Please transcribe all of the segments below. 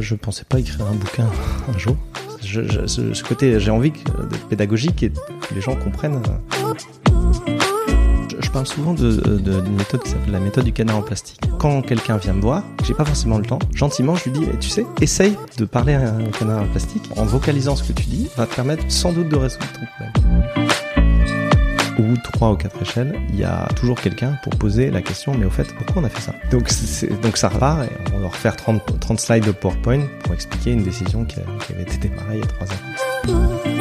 Je pensais pas écrire un bouquin un jour. Je, ce, côté, j'ai envie que- d'être pédagogique et que les gens comprennent. Je, je parle souvent de, de- d'une méthode qui s'appelle la méthode du canard en plastique. Quand quelqu'un vient me voir, j'ai pas forcément le temps, gentiment, je lui dis, tu sais, essaye de parler à un canard en plastique en vocalisant ce que tu dis, va te permettre sans doute de résoudre ton problème ou trois ou quatre échelles, il y a toujours quelqu'un pour poser la question, mais au fait, pourquoi on a fait ça? Donc, donc ça repart et on va refaire 30, 30 slides de PowerPoint pour expliquer une décision qui avait été démarrée il y a trois ans.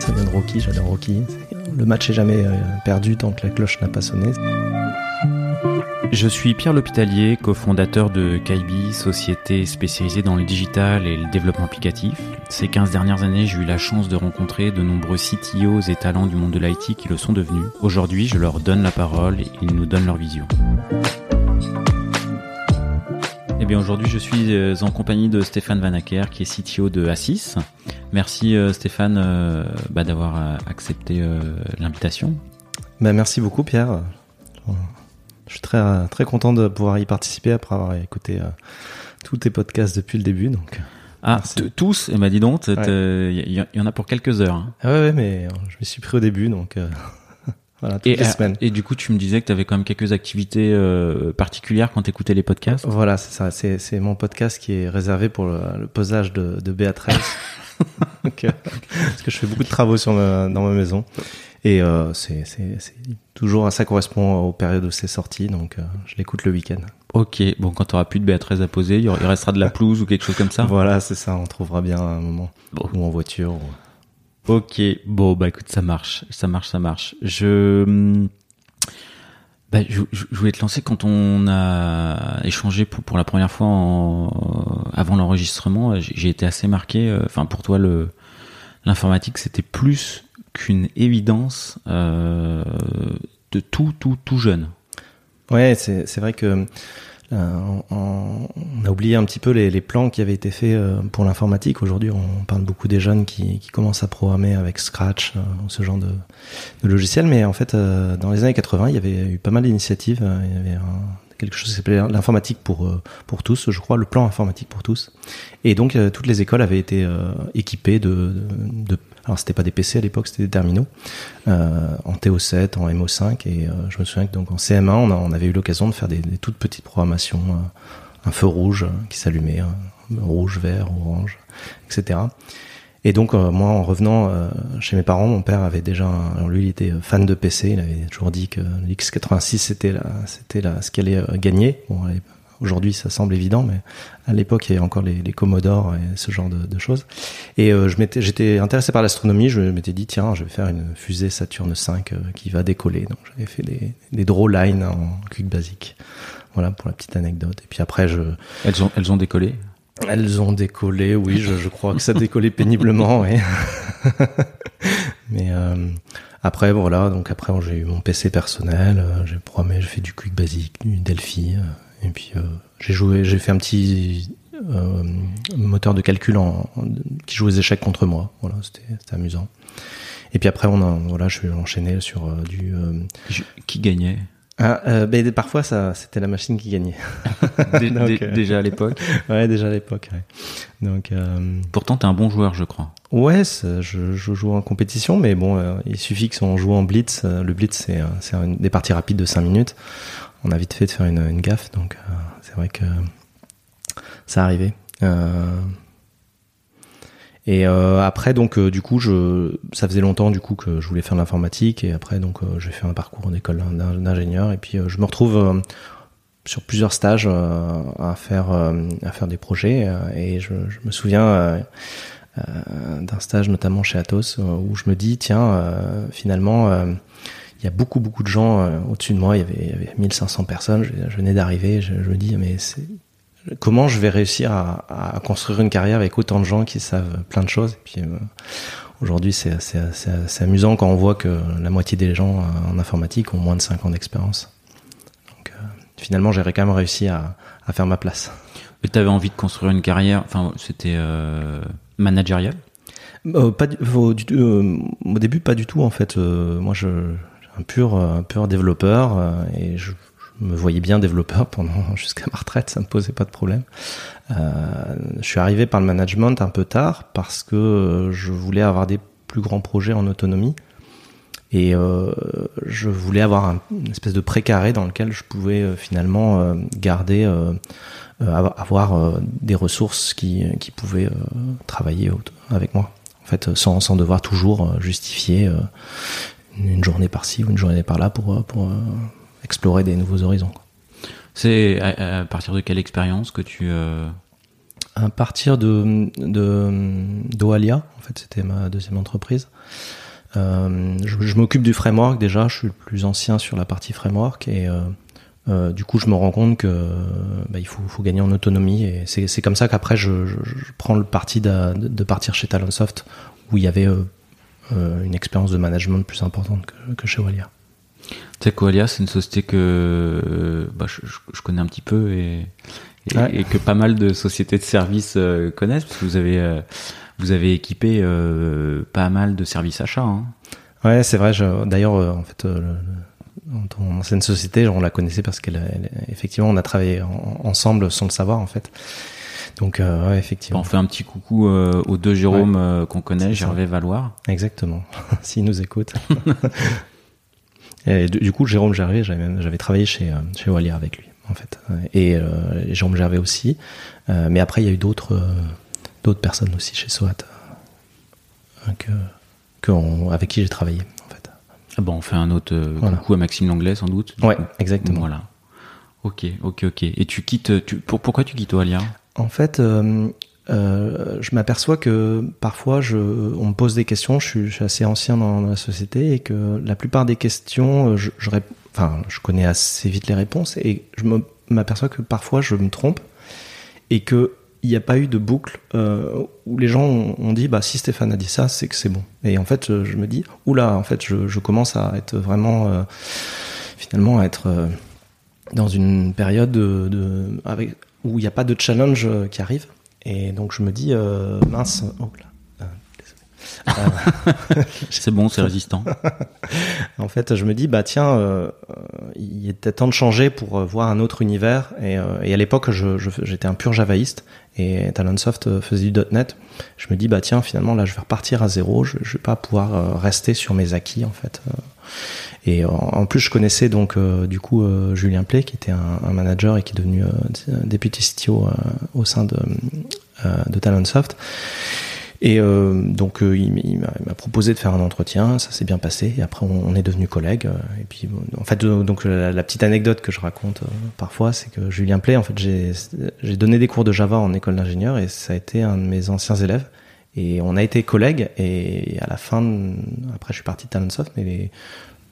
Ça vient de Rocky, j'adore Rocky. Le match est jamais euh, perdu tant que la cloche n'a pas sonné. Je suis Pierre L'Hôpitalier, cofondateur de Kaibi, société spécialisée dans le digital et le développement applicatif. Ces 15 dernières années, j'ai eu la chance de rencontrer de nombreux CTOs et talents du monde de l'IT qui le sont devenus. Aujourd'hui, je leur donne la parole et ils nous donnent leur vision. Eh bien, aujourd'hui, je suis euh, en compagnie de Stéphane Vanacker, qui est CTO de Assis. Merci euh, Stéphane euh, bah, d'avoir accepté l'invitation. Ben, merci beaucoup Pierre. Je suis très, très content de pouvoir y participer après avoir écouté euh, tous tes podcasts depuis le début. Donc. Ah, tous Eh ben dis donc, il Ouais. y, y en a pour quelques heures. hein. Ah ouais, ouais, mais euh, je m'y suis pris au début, donc euh, voilà, toutes Et, les euh, semaines. et du coup, tu me disais que tu avais quand même quelques activités euh, particulières quand tu écoutais les podcasts. Voilà, c'est ça. C'est, mon podcast qui est réservé pour le, le posage de, de Béatrice. Donc, parce que je fais beaucoup de travaux sur ma- dans ma maison. Et euh, c'est, toujours, ça correspond aux périodes où c'est sorti, donc euh, je l'écoute le week-end. Ok, bon, quand tu auras plus de Béatrice à poser, il restera de la pelouse ou quelque chose comme ça? Voilà, c'est ça, on trouvera bien un moment. Bon. Ou en voiture. ou- Ok, bon, bah écoute, ça marche, ça marche, ça marche. Je, bah, je, je- voulais te lancer quand on a échangé pour, pour la première fois en- avant l'enregistrement. J'ai été assez marqué. euh, Enfin, pour toi, le l'informatique, c'était plus qu'une évidence euh, de tout, tout, tout jeune. Ouais, c'est, vrai que euh, on, a oublié un petit peu les, plans qui avaient été faits euh, pour l'informatique. Aujourd'hui, on parle beaucoup des jeunes qui, commencent à programmer avec Scratch, ou ce genre de, de logiciel. Mais en fait, dans les années 80, il y avait eu pas mal d'initiatives. Il y avait quelque chose qui s'appelait l'informatique pour pour tous, je crois, le plan informatique pour tous. Et donc, toutes les écoles avaient été équipées de alors c'était pas des PC à l'époque, c'était des terminaux euh, en TO7, en MO5 et euh, je me souviens que donc en CM1 on, avait eu l'occasion de faire des, toutes petites programmations, euh, un feu rouge euh, qui s'allumait, euh, rouge, vert, orange, etc. Et donc euh, moi en revenant chez mes parents, mon père avait déjà, un- alors lui il était fan de PC, il avait toujours dit que l'X86 c'était la, c'était la, ce qui allait gagner. Bon, Aujourd'hui, ça semble évident, mais à l'époque, il y avait encore les, les Commodore et ce genre de, de choses. Et euh, je m'étais, j'étais intéressé par l'astronomie. Je m'étais dit, tiens, je vais faire une fusée Saturne 5 euh, qui va décoller. Donc, j'avais fait des, des draw lines en Quick Basic. Voilà pour la petite anecdote. Et puis après, je, Elles ont, elles ont décollé? elles ont décollé. Oui, je, je crois que ça décollait péniblement. Oui. Mais euh, après, voilà. Donc après, j'ai eu mon PC personnel. J'ai programmé, j'ai fait du Quick Basic, du Delphi. Et puis euh, j'ai joué, j'ai fait un petit euh, moteur de calcul en, en- qui jouait aux échecs contre moi. Voilà, c'était amusant. Et puis après, on a, voilà, je suis enchaîné sur euh, du. euh, Je- Qui gagnait? Ah, euh, ben, parfois, ça, c'était la machine qui gagnait. Dé- Donc, dé- Déjà à l'époque? ouais, déjà à l'époque. Ouais. Donc. Pourtant, t'es un bon joueur, je crois. Ouais, je, je joue en compétition, mais bon, il suffit que si on joue en blitz, le blitz c'est des parties rapides de 5 minutes. On a vite fait de faire une, gaffe, donc euh, c'est vrai que ça arrivait. Euh, et euh, après, donc, du coup, je, ça faisait longtemps du coup que je voulais faire l'informatique, et après, donc, j'ai fait un parcours en école d'in- d'ingénieur, et puis je me retrouve sur plusieurs stages à faire à faire des projets, et je, me souviens. d'un stage notamment chez Atos où je me dis tiens finalement il y a beaucoup beaucoup de gens euh, au-dessus de moi il y avait, il y avait 1500 personnes. Je, je venais d'arriver je, je me dis mais comment je vais réussir à, à construire une carrière avec autant de gens qui savent plein de choses? Et puis euh, aujourd'hui c'est c'est c'est c'est amusant quand on voit que la moitié des gens euh, en informatique ont moins de 5 ans d'expérience. Donc euh, finalement j'ai quand même réussi à, à faire ma place. Et t'avais envie de construire une carrière, enfin, c'était managérial? Euh, pas du, au, du- euh, au début, pas du tout en fait. Euh, moi, je un pur, un pur développeur et je, me voyais bien développeur pendant jusqu'à ma retraite, ça me posait pas de problème. je suis arrivé par le management un peu tard parce que je voulais avoir des plus grands projets en autonomie. Et euh, je voulais avoir un, une espèce de précaré dans lequel je pouvais euh, finalement euh, garder, euh, avoir des ressources qui, qui pouvaient travailler avec moi. En fait, sans, sans devoir toujours justifier une journée par-ci ou une journée par-là pour, pour explorer des nouveaux horizons. C'est à, partir de quelle expérience que tu à partir de d'Oalia, en fait, c'était ma deuxième entreprise. Euh, je, je m'occupe du framework déjà, je suis le plus ancien sur la partie framework et euh, euh, du coup je me rends compte que bah, il faut, faut, gagner en autonomie et c'est comme ça qu'après je, je, je, prends le parti de, de, partir chez Talonsoft où il y avait euh, euh, une expérience de management plus importante que, que chez Walia. Tu sais qu'Oalia c'est une société que bah, je, je, connais un petit peu et, et, ouais. et, que pas mal de sociétés de services connaissent parce que vous avez vous avez équipé euh, pas mal de services achats. Hein. Ouais, c'est vrai. D'ailleurs, euh, en fait, euh, dans ton ancienne société, on la connaissait parce qu'elle, effectivement, on a travaillé en, ensemble sans le savoir, en fait. Donc, euh, ouais, effectivement. On fait un petit coucou euh, aux deux Jérôme ouais. qu'on connaît, Gervais Valoir. Exactement. S'il nous écoute. Et du coup, Jérôme Gervais, j'avais travaillé chez chez Walia avec lui, en fait, et, euh, Jérôme Gervais aussi. Euh, mais après, il y a eu d'autres d'autres personnes aussi chez SOAT euh, que, que on, avec qui j'ai travaillé en fait. Ah bon, on fait un autre euh, voilà. coucou à Maxime Langlais sans doute. Ouais, coup. exactement. Voilà. Ok, ok, ok. Et tu quittes, tu, pour, pourquoi tu quittes Oalia En fait, euh, euh, je m'aperçois que parfois, on me pose des questions. Je suis, assez ancien dans la société et que la plupart des questions, je, je, connais assez vite les réponses et je m'aperçois que parfois je me trompe et que il n'y a pas eu de boucle euh, où les gens ont, dit bah si Stéphane a dit ça c'est que c'est bon et en fait je, me dis oula en fait je, commence à être vraiment euh, finalement à être euh, dans une période de, de avec où il n'y a pas de challenge euh, qui arrive. Et donc je me dis euh, mince oh là c'est bon, c'est résistant. en fait, je me dis bah tiens, euh, il était temps de changer pour euh, voir un autre univers. Et, euh, et à l'époque, j'étais je, un pur javaïste et Talonsoft faisait du .NET. Je me dis bah tiens, finalement là, je vais repartir à zéro. Je, je vais pas pouvoir euh, rester sur mes acquis en fait. Et en, plus, je connaissais donc euh, du coup Julien Play, qui était un, un, manager et qui est devenu député CTO au sein de, de Talonsoft. Et euh, donc euh, il, il m'a proposé de faire un entretien, ça s'est bien passé. Et après on, on est devenus collègues. Et puis en fait donc la, la petite anecdote que je raconte euh, parfois, c'est que Julien Play, en fait j'ai donné des cours de Java en école d'ingénieur et ça a été un de mes anciens élèves. Et on a été collègues et à la fin, après je suis parti de Talentsoft, mais les,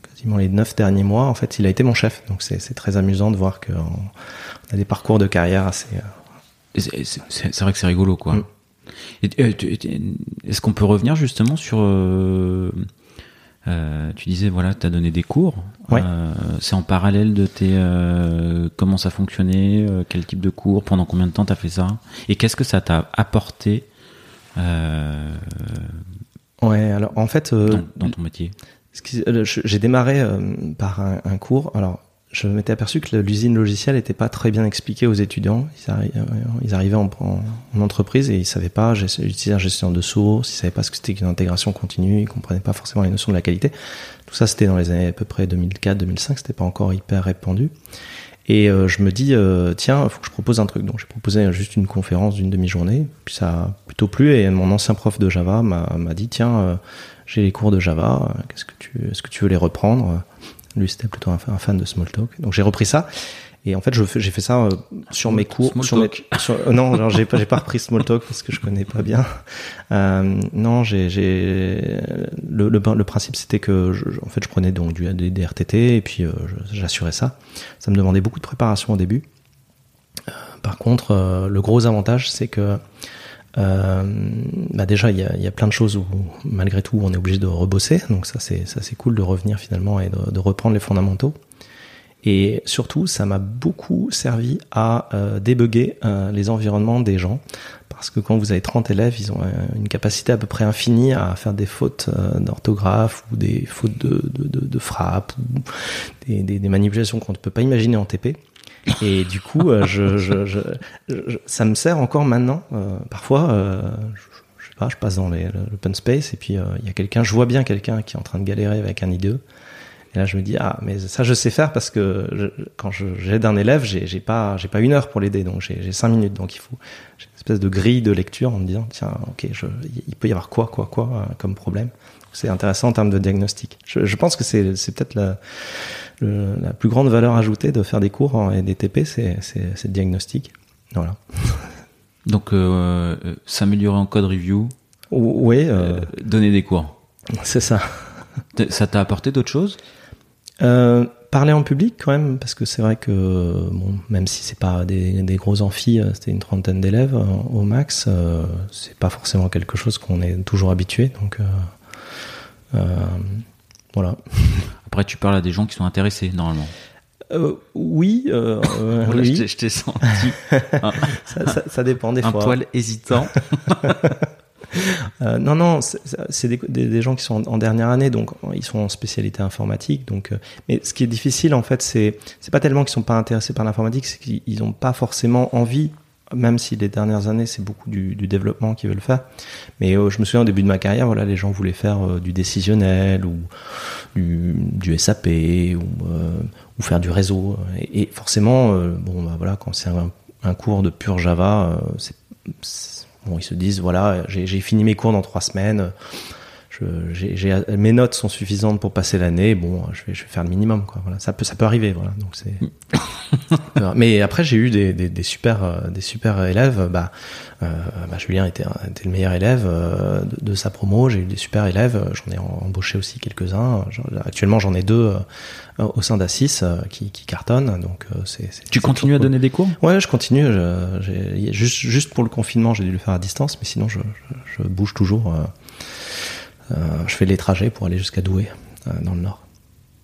quasiment les neuf derniers mois, en fait, il a été mon chef. Donc c'est très amusant de voir qu'on a des parcours de carrière assez. C'est vrai que c'est rigolo, quoi. Mm. Euh, est-ce qu'on peut revenir justement sur euh, euh, tu disais voilà, tu as donné des cours. Ouais. Euh, c'est en parallèle de tes euh, comment ça fonctionnait, quel type de cours, pendant combien de temps tu as fait ça? Et qu'est-ce que ça t'a apporté Ouais, alors en fait dans, dans, ton métier? J'ai démarré par un, un, cours. Alors je m'étais aperçu que l'usine logicielle n'était pas très bien expliquée aux étudiants. Ils, ils arrivaient en, en, en, entreprise et ils savaient pas utiliser la gestion de sources, ils savaient pas ce que c'était qu'une intégration continue, ils comprenaient pas forcément les notions de la qualité. Tout ça, c'était dans les années à peu près 2004-2005, c'était pas encore hyper répandu. Et euh, je me dis, euh, tiens, il faut que je propose un truc. Donc j'ai proposé juste une conférence d'une demi-journée, puis ça a plutôt plu. Et mon ancien prof de Java m'a dit, tiens, euh, j'ai les cours de Java, qu'est-ce que tu veux les reprendre? Lui, c'était plutôt un, un, fan de Smalltalk. Donc j'ai repris ça. Et en fait, j'ai fait ça euh, sur mes cours. Sur mes, sur, euh, non, j'ai pas, pas repris Smalltalk parce que je connais pas bien. Euh, non, j'ai, le, le, le, principe c'était que, je, en fait, je prenais donc du des, des RTT et puis euh, j'assurais ça. Ça me demandait beaucoup de préparation au début. Euh, par contre, euh, le gros avantage, c'est que euh, bah déjà, il y a, plein de choses où, malgré tout, on est obligé de rebosser. Donc ça, c'est ça, c'est cool de revenir finalement et de, reprendre les fondamentaux. Et surtout, ça m'a beaucoup servi à euh, débugger euh, les environnements des gens parce que quand vous avez 30 élèves, ils ont une capacité à peu près infinie à faire des fautes d'orthographe ou des fautes de, de, frappe ou des, des manipulations qu'on ne peut pas imaginer en TP. Et du coup, je, je, je, ça me sert encore maintenant. parfois, je, sais pas, je passe dans l'open space et puis il y a quelqu'un, je vois bien quelqu'un qui est en train de galérer avec un IDE. Et là, je me dis ah, mais ça, je sais faire parce que je, quand j'aide un élève, j'ai, pas, pas une heure pour l'aider, donc j'ai, cinq minutes, donc il faut j'ai une espèce de grille de lecture en me disant tiens, ok, je, il peut y avoir quoi, quoi, quoi euh, comme problème. C'est intéressant en termes de diagnostic. Je, je pense que c'est peut-être la, la plus grande valeur ajoutée de faire des cours et des TP, c'est, le diagnostic. Voilà. Donc, euh, euh, s'améliorer en code review. Oui. Euh, donner des cours. C'est ça. Ça t'a apporté d'autres choses? Euh, parler en public quand même, parce que c'est vrai que bon, même si c'est pas des, des, gros amphis, c'était une trentaine d'élèves au max, c'est pas forcément quelque chose qu'on est toujours habitué. Donc voilà. Après, tu parles à des gens qui sont intéressés normalement. Euh, oui, euh, oui. je t'ai senti. ça, ça, ça, dépend des un fois. Un poil hésitant. Euh, non, non, c'est des, des, des, gens qui sont en, dernière année, donc ils sont en spécialité informatique. Donc, euh, mais ce qui est difficile, en fait, c'est c'est pas tellement qu'ils sont pas intéressés par l'informatique, c'est qu'ils n'ont pas forcément envie. Même si les dernières années c'est beaucoup du, du développement qu'ils veulent faire, mais euh, je me souviens au début de ma carrière, voilà, les gens voulaient faire euh, du décisionnel ou du, du SAP ou, ou faire du réseau. Et, forcément, bon, bah, voilà, quand c'est un, un, cours de pur Java, c'est Bon, ils se disent voilà, j'ai fini mes cours dans trois semaines. Je, mes notes sont suffisantes pour passer l'année. Bon, je vais, je vais faire le minimum. Quoi. Voilà, ça peut, ça peut arriver. Voilà. Donc c'est. Mais après, j'ai eu des, des, des, super, euh, des super élèves. Bah, euh, bah Julien était, était, le meilleur élève euh, de, de sa promo. J'ai eu des super élèves. J'en ai embauché aussi quelques-uns. Actuellement, j'en ai deux euh, au sein d'Assis qui, qui cartonnent. Donc c'est. Tu continues à donner des cours? Ouais, je continue. Je, juste, juste pour le confinement, j'ai dû le faire à distance, mais sinon, je, je, je bouge toujours. Euh, je fais les trajets pour aller jusqu'à Douai, euh, dans le nord.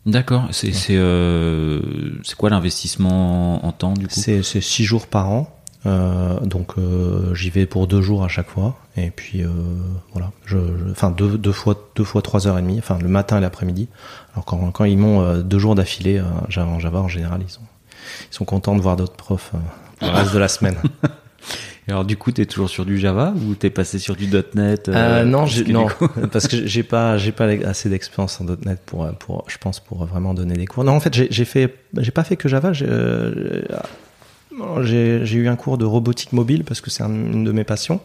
D'accord. C'est c'est euh, quoi l'investissement en temps du coup? C'est c'est six jours par an. Euh, donc euh, j'y vais pour deux jours à chaque fois. Et puis euh, voilà. Je, je, enfin deux, deux fois deux fois trois heures et demie. Enfin le matin et l'après-midi. Alors quand, quand ils m'ont deux jours d'affilée en Java en général ils sont ils sont contents de voir d'autres profs le reste de la semaine alors du coup, t'es toujours sur du Java ou t'es passé sur du .NET euh, euh, Non, non, parce que j'ai pas, j'ai pas assez d'expérience en .NET pour, pour, je pense, pour vraiment donner des cours. Non, en fait, j'ai fait, j'ai pas fait que Java. J'ai euh, j'ai eu un cours de robotique mobile parce que c'est une de mes passions.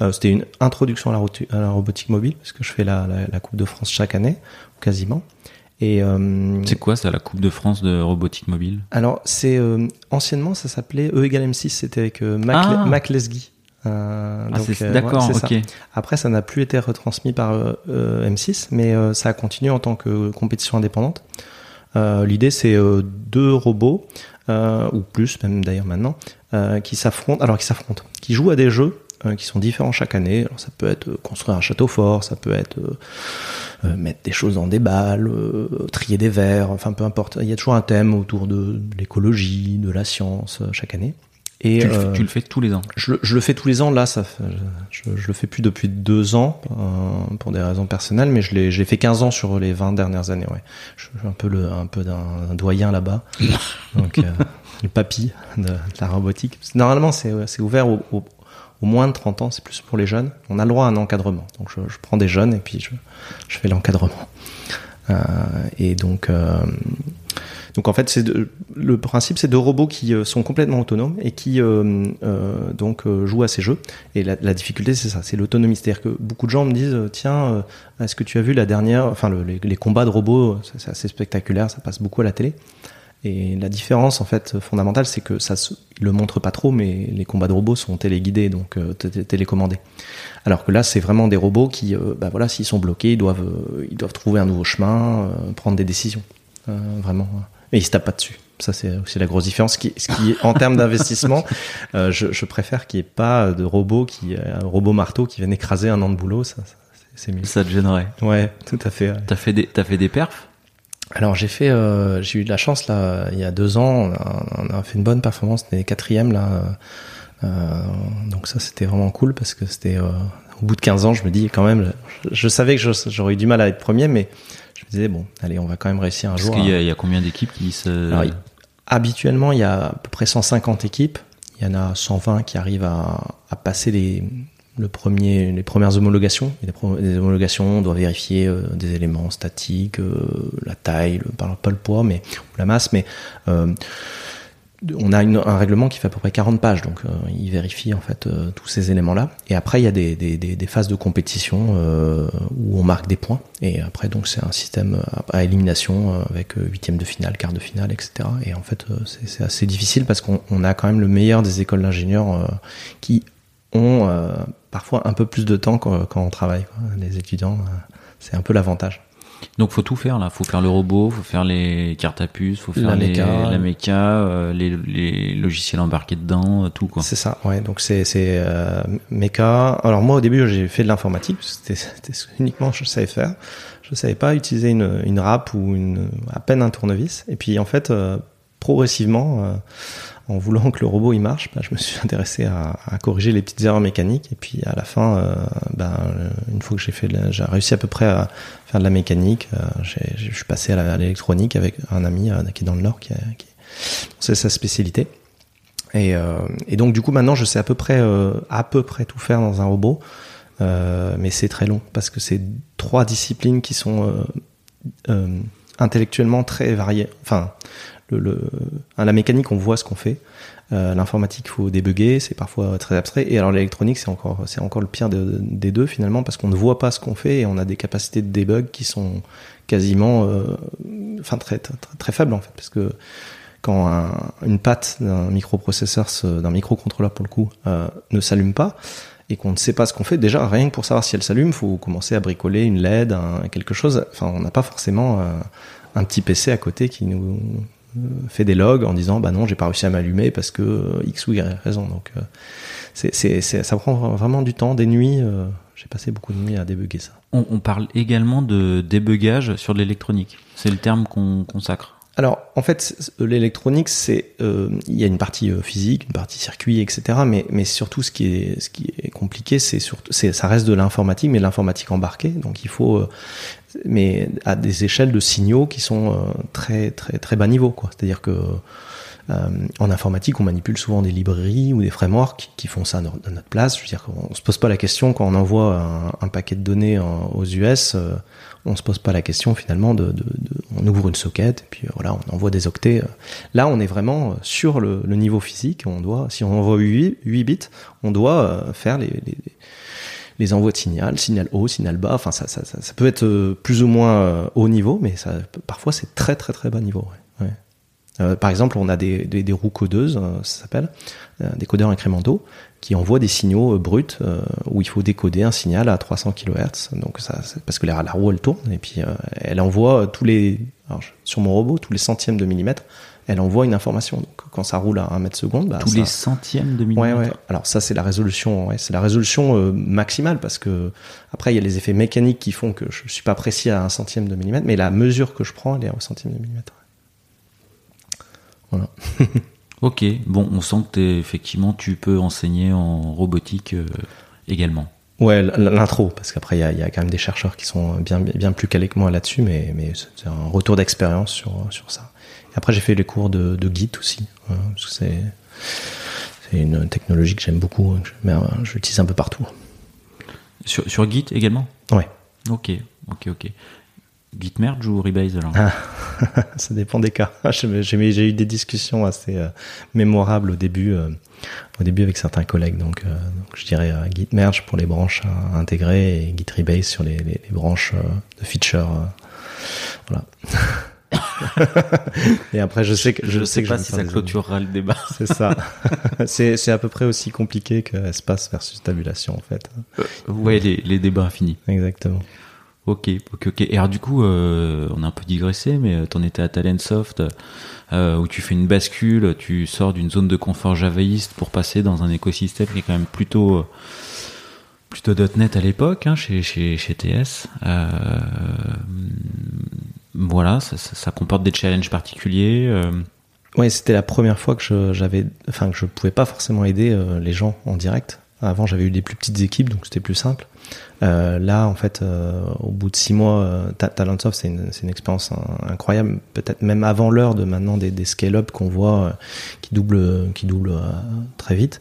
Euh, C'était une introduction à la, à la, robotique mobile parce que je fais la, la, la Coupe de France chaque année, quasiment. Et euh, c'est quoi ça, la Coupe de France de robotique mobile? Alors, c'est euh, anciennement ça s'appelait E égale M6, c'était avec euh, Mac, ah. Mac Lesguy. Euh, ah, D'accord, ok. Ça. Après, ça n'a plus été retransmis par M6, mais ça a continué en tant que compétition indépendante. L'idée, c'est deux robots ou plus, même d'ailleurs maintenant, qui s'affrontent. Alors, qui s'affrontent, qui jouent à des jeux euh, qui sont différents chaque année. Alors, ça peut être euh, construire un château fort, ça peut être euh, mettre des choses dans des balles, trier des verres, enfin peu importe. Il y a toujours un thème autour de l'écologie, de la science chaque année. Et tu, le fais, tu, le fais, tous les ans je, je, le fais tous les ans. Là, ça, je, je, le fais plus depuis deux ans pour des raisons personnelles, mais je l'ai, j'ai fait 15 ans sur les 20 dernières années. Ouais, je suis un peu le, un peu d'un doyen là-bas. Donc le papy de, de, la robotique. Normalement, c'est, c'est ouvert aux, aux, au moins de 30 ans, c'est plus pour les jeunes. On a le droit à un encadrement. Donc je, prends des jeunes et puis je, je fais l'encadrement. Euh, et donc, euh, donc en fait, c'est le principe, c'est de robots qui euh, sont complètement autonomes et qui donc jouent à ces jeux. Et la, difficulté, c'est ça, c'est l'autonomie. C'est-à-dire que beaucoup de gens me disent, tiens, est-ce que tu as vu la dernière, enfin le, les, les, combats de robots, c'est assez spectaculaire, ça passe beaucoup à la télé. Et la différence en fait fondamentale, c'est que ça se, le montre pas trop, mais les combats de robots sont téléguidés, donc euh, télécommandés. Alors que là, c'est vraiment des robots qui, euh, bah voilà, s'ils sont bloqués, ils doivent, euh, ils doivent trouver un nouveau chemin, euh, prendre des décisions, vraiment. Et ils se tapent pas dessus. Ça, c'est aussi la grosse différence. Ce qui, ce qui en termes d'investissement, je, je, préfère qu'il n'y ait pas de robot qui, un robot marteau qui vienne écraser un an de boulot. Ça, ça c'est mieux. Ça te gênerait. Ouais, tout à fait. Ouais. T'as fait des, t'as fait des perfs? Alors j'ai fait, euh, j'ai eu de la chance là, il y a deux ans, on a, on a, fait une bonne performance, on est quatrième là donc ça c'était vraiment cool parce que c'était au bout de 15 ans, je me dis quand même, je, savais que j'aurais eu du mal à être premier, mais je me disais bon, allez, on va quand même réussir un parce jour. Parce qu'il y, a combien d'équipes qui se Habituellement, il y a à peu près 150 équipes. Il y en a 120 qui arrivent à, à passer les, le premier, les premières homologations. Les, homologations, on doit vérifier euh, des éléments statiques, euh, la taille, le, pas le poids, mais la masse, mais euh, on a un règlement qui fait à peu près 40 pages, donc il vérifie en fait tous ces éléments-là. Et après, il y a des, phases de compétition où on marque des points. Et après, donc c'est un système à, élimination avec huitième de finale, quart de finale, etc. Et en fait, c'est assez difficile parce qu'on a quand même le meilleur des écoles d'ingénieurs qui ont parfois un peu plus de temps quand, quand on travaille. Quoi. Les étudiants, c'est un peu l'avantage. Donc faut tout faire là, faut faire le robot, faut faire les cartes à puce, faut faire la les, méca, la méca, euh, les, les, logiciels embarqués dedans, euh, tout quoi. C'est ça, ouais. Donc c'est c'est euh, méca. Alors moi au début j'ai fait de l'informatique, c'était uniquement je savais faire. Je savais pas utiliser une une râpe ou une à peine un tournevis. Et puis en fait euh, progressivement en voulant que le robot il marche, bah, je me suis intéressé à, corriger les petites erreurs mécaniques et puis à la fin, euh, bah, une fois que j'ai fait, j'ai réussi à peu près à faire de la mécanique, euh, je suis passé à l'électronique avec un ami euh, qui est dans le Nord, qui, qui c'est sa spécialité. Et, euh, et, donc du coup maintenant je sais à peu près à peu près tout faire dans un robot, mais c'est très long parce que c'est trois disciplines qui sont intellectuellement très variées. Enfin le, le, à la mécanique, on voit ce qu'on fait. Euh, L'informatique, faut débugger, c'est parfois très abstrait. Et alors l'électronique, c'est encore, c'est encore le pire de, des deux finalement, parce qu'on ne voit pas ce qu'on fait et on a des capacités de debug qui sont quasiment, euh, enfin très, très, très faibles en fait, parce que quand un, une patte d'un microprocesseur, d'un microcontrôleur pour le coup, euh, ne s'allume pas et qu'on ne sait pas ce qu'on fait, déjà rien que pour savoir si elle s'allume, faut commencer à bricoler une LED, un, quelque chose. Enfin, on n'a pas forcément euh, un petit PC à côté qui nous fait des logs en disant bah non j'ai pas réussi à m'allumer parce que euh, x ou y raison. Donc euh, c'est, c'est, ça prend vraiment du temps des nuits euh, j'ai passé beaucoup de nuits à débugger ça. On, parle également de débugage sur l'électronique. C'est le terme qu'on consacre alors, en fait, l'électronique, c'est euh, il y a une partie physique, une partie circuit, etc. Mais, mais surtout, ce qui est ce qui est compliqué, c'est surtout, ça reste de l'informatique, mais l'informatique embarquée. Donc, il faut mais à des échelles de signaux qui sont euh, très très très bas niveau quoi. C'est-à-dire que euh, en informatique, on manipule souvent des librairies ou des frameworks qui font ça à notre place. Je veux dire qu'on se pose pas la question quand on envoie un, paquet de données aux US, euh, on se pose pas la question finalement de, on ouvre une socket et puis voilà, on envoie des octets. Là, on est vraiment sur le, niveau physique. On doit, si on envoie 8, 8 bits, on doit faire les, les envois de signal, signal haut, signal bas. Enfin, ça, ça, ça, peut être euh, plus ou moins euh, haut niveau, mais ça, parfois c'est très très très bas niveau. Euh, par exemple, on a des, des, des roues codeuses, ça s'appelle, des codeurs incrémentaux, qui envoient des signaux bruts où il faut décoder un signal à 300 kHz. Donc ça, parce que la, la, roue elle tourne et puis elle envoie tous les, alors, sur mon robot, tous les centièmes de millimètre, elle envoie une information. Donc quand ça roule à 1 mètre seconde, bah, tous les centièmes de millimètre. Ouais, ouais. Alors ça c'est la résolution, ouais, c'est la résolution euh, maximale parce que après il y a les effets mécaniques qui font que je suis pas précis à un centième de millimètre, mais la mesure que je prends elle est au centième de millimètre. Voilà. ok, bon, on sent que effectivement tu peux enseigner en robotique euh, également. Ouais, l'intro, parce qu'après il y a, y a, quand même des chercheurs qui sont bien bien plus calés que moi là-dessus, mais mais c'est un retour d'expérience sur sur ça. Après, j'ai fait les cours de, de Git aussi, hein, parce que c'est c'est une technologie que j'aime beaucoup, hein, mais je l'utilise un peu partout. Sur, sur Git également? Ouais. Ok, ok, ok. Git merge ou Rebase alors? Ah, Ça dépend des cas. J'ai eu des discussions assez euh, mémorables au début, euh, au début avec certains collègues. Donc, euh, donc je dirais Git merge pour les branches intégrées et Git Rebase sur les, les, les branches de feature. voilà. et après, je sais que je, je sais, que pas si ça clôturera le débat. C'est ça. c'est c'est à peu près aussi compliqué que espace versus tabulation en fait. Euh, ouais, les, les débats finis. Exactement. Ok, ok, ok. Et alors du coup, euh, on a un peu digressé, mais euh, t'en étais à Talentsoft, euh, où tu fais une bascule, tu sors d'une zone de confort javaïste pour passer dans un écosystème qui est quand même plutôt plutôt .NET à l'époque, hein, chez, chez, chez TS. Euh, voilà, ça, comporte des challenges particuliers. Euh. Ouais, c'était la première fois que je, j'avais, enfin que je pouvais pas forcément aider euh, les gens en direct. Avant, j'avais eu des plus petites équipes, donc c'était plus simple. Euh, là, en fait, euh, au bout de six mois, euh, Talentsoft, c'est une, une expérience incroyable. Peut-être même avant l'heure de maintenant des, des scale-up qu'on voit euh, qui doublent, qui doublent euh, très vite.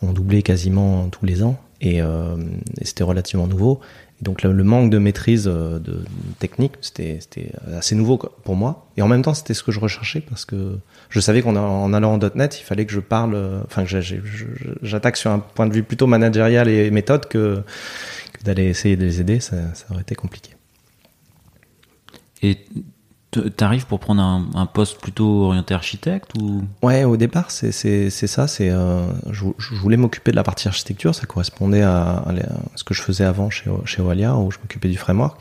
On doublait quasiment tous les ans et c'était relativement nouveau. Donc le, le manque de maîtrise euh, de, technique, c'était, assez nouveau pour moi. Et en même temps, c'était ce que je recherchais parce que je savais qu'en en allant en .NET, il fallait que je parle, euh, enfin que j'attaque sur un point de vue plutôt managérial et méthode que, que d'aller essayer de les aider, ça, ça aurait été compliqué. Et t'arrives pour prendre un, poste plutôt orienté architecte ou? Ouais, au départ, c'est ça. Euh, je, voulais m'occuper de la partie architecture. Ça correspondait à, ce que je faisais avant chez chez Oalia, où je m'occupais du framework.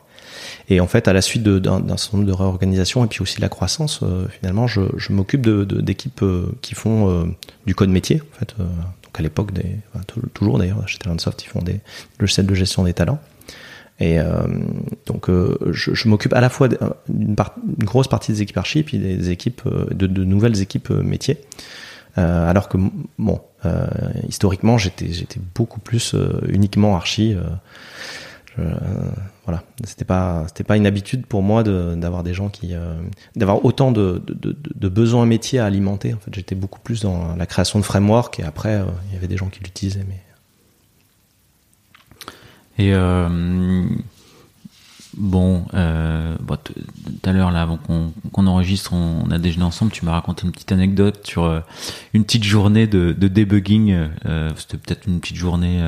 Et en fait, à la suite d'un certain nombre de réorganisations et puis aussi de la croissance, euh, finalement, je, m'occupe d'équipes euh, qui font du code métier. En donc à l'époque, toujours d'ailleurs, chez Talentsoft, ils font des logiciels de gestion des talents. Et euh, donc, euh, je, je m'occupe à la fois d'une part- une grosse partie des équipes archi, puis des équipes euh, de, de nouvelles équipes euh, métiers. Euh, alors que bon, euh, historiquement, j'étais j'étais beaucoup plus euh, uniquement archi. euh, je- euh, voilà, c'était pas c'était pas une habitude pour moi de- d'avoir des gens qui euh, d'avoir autant de, de, de, de besoins métiers à alimenter. En fait, j'étais beaucoup plus dans la création de framework et après euh, il y avait des gens qui l'utilisaient. Mais Et euh, bon, euh, bon, tout à l'heure là, avant qu'on enregistre, on, on a déjeuné ensemble. Tu m'as raconté une petite anecdote sur euh, une petite journée de, de debugging. C'était peut-être une petite journée.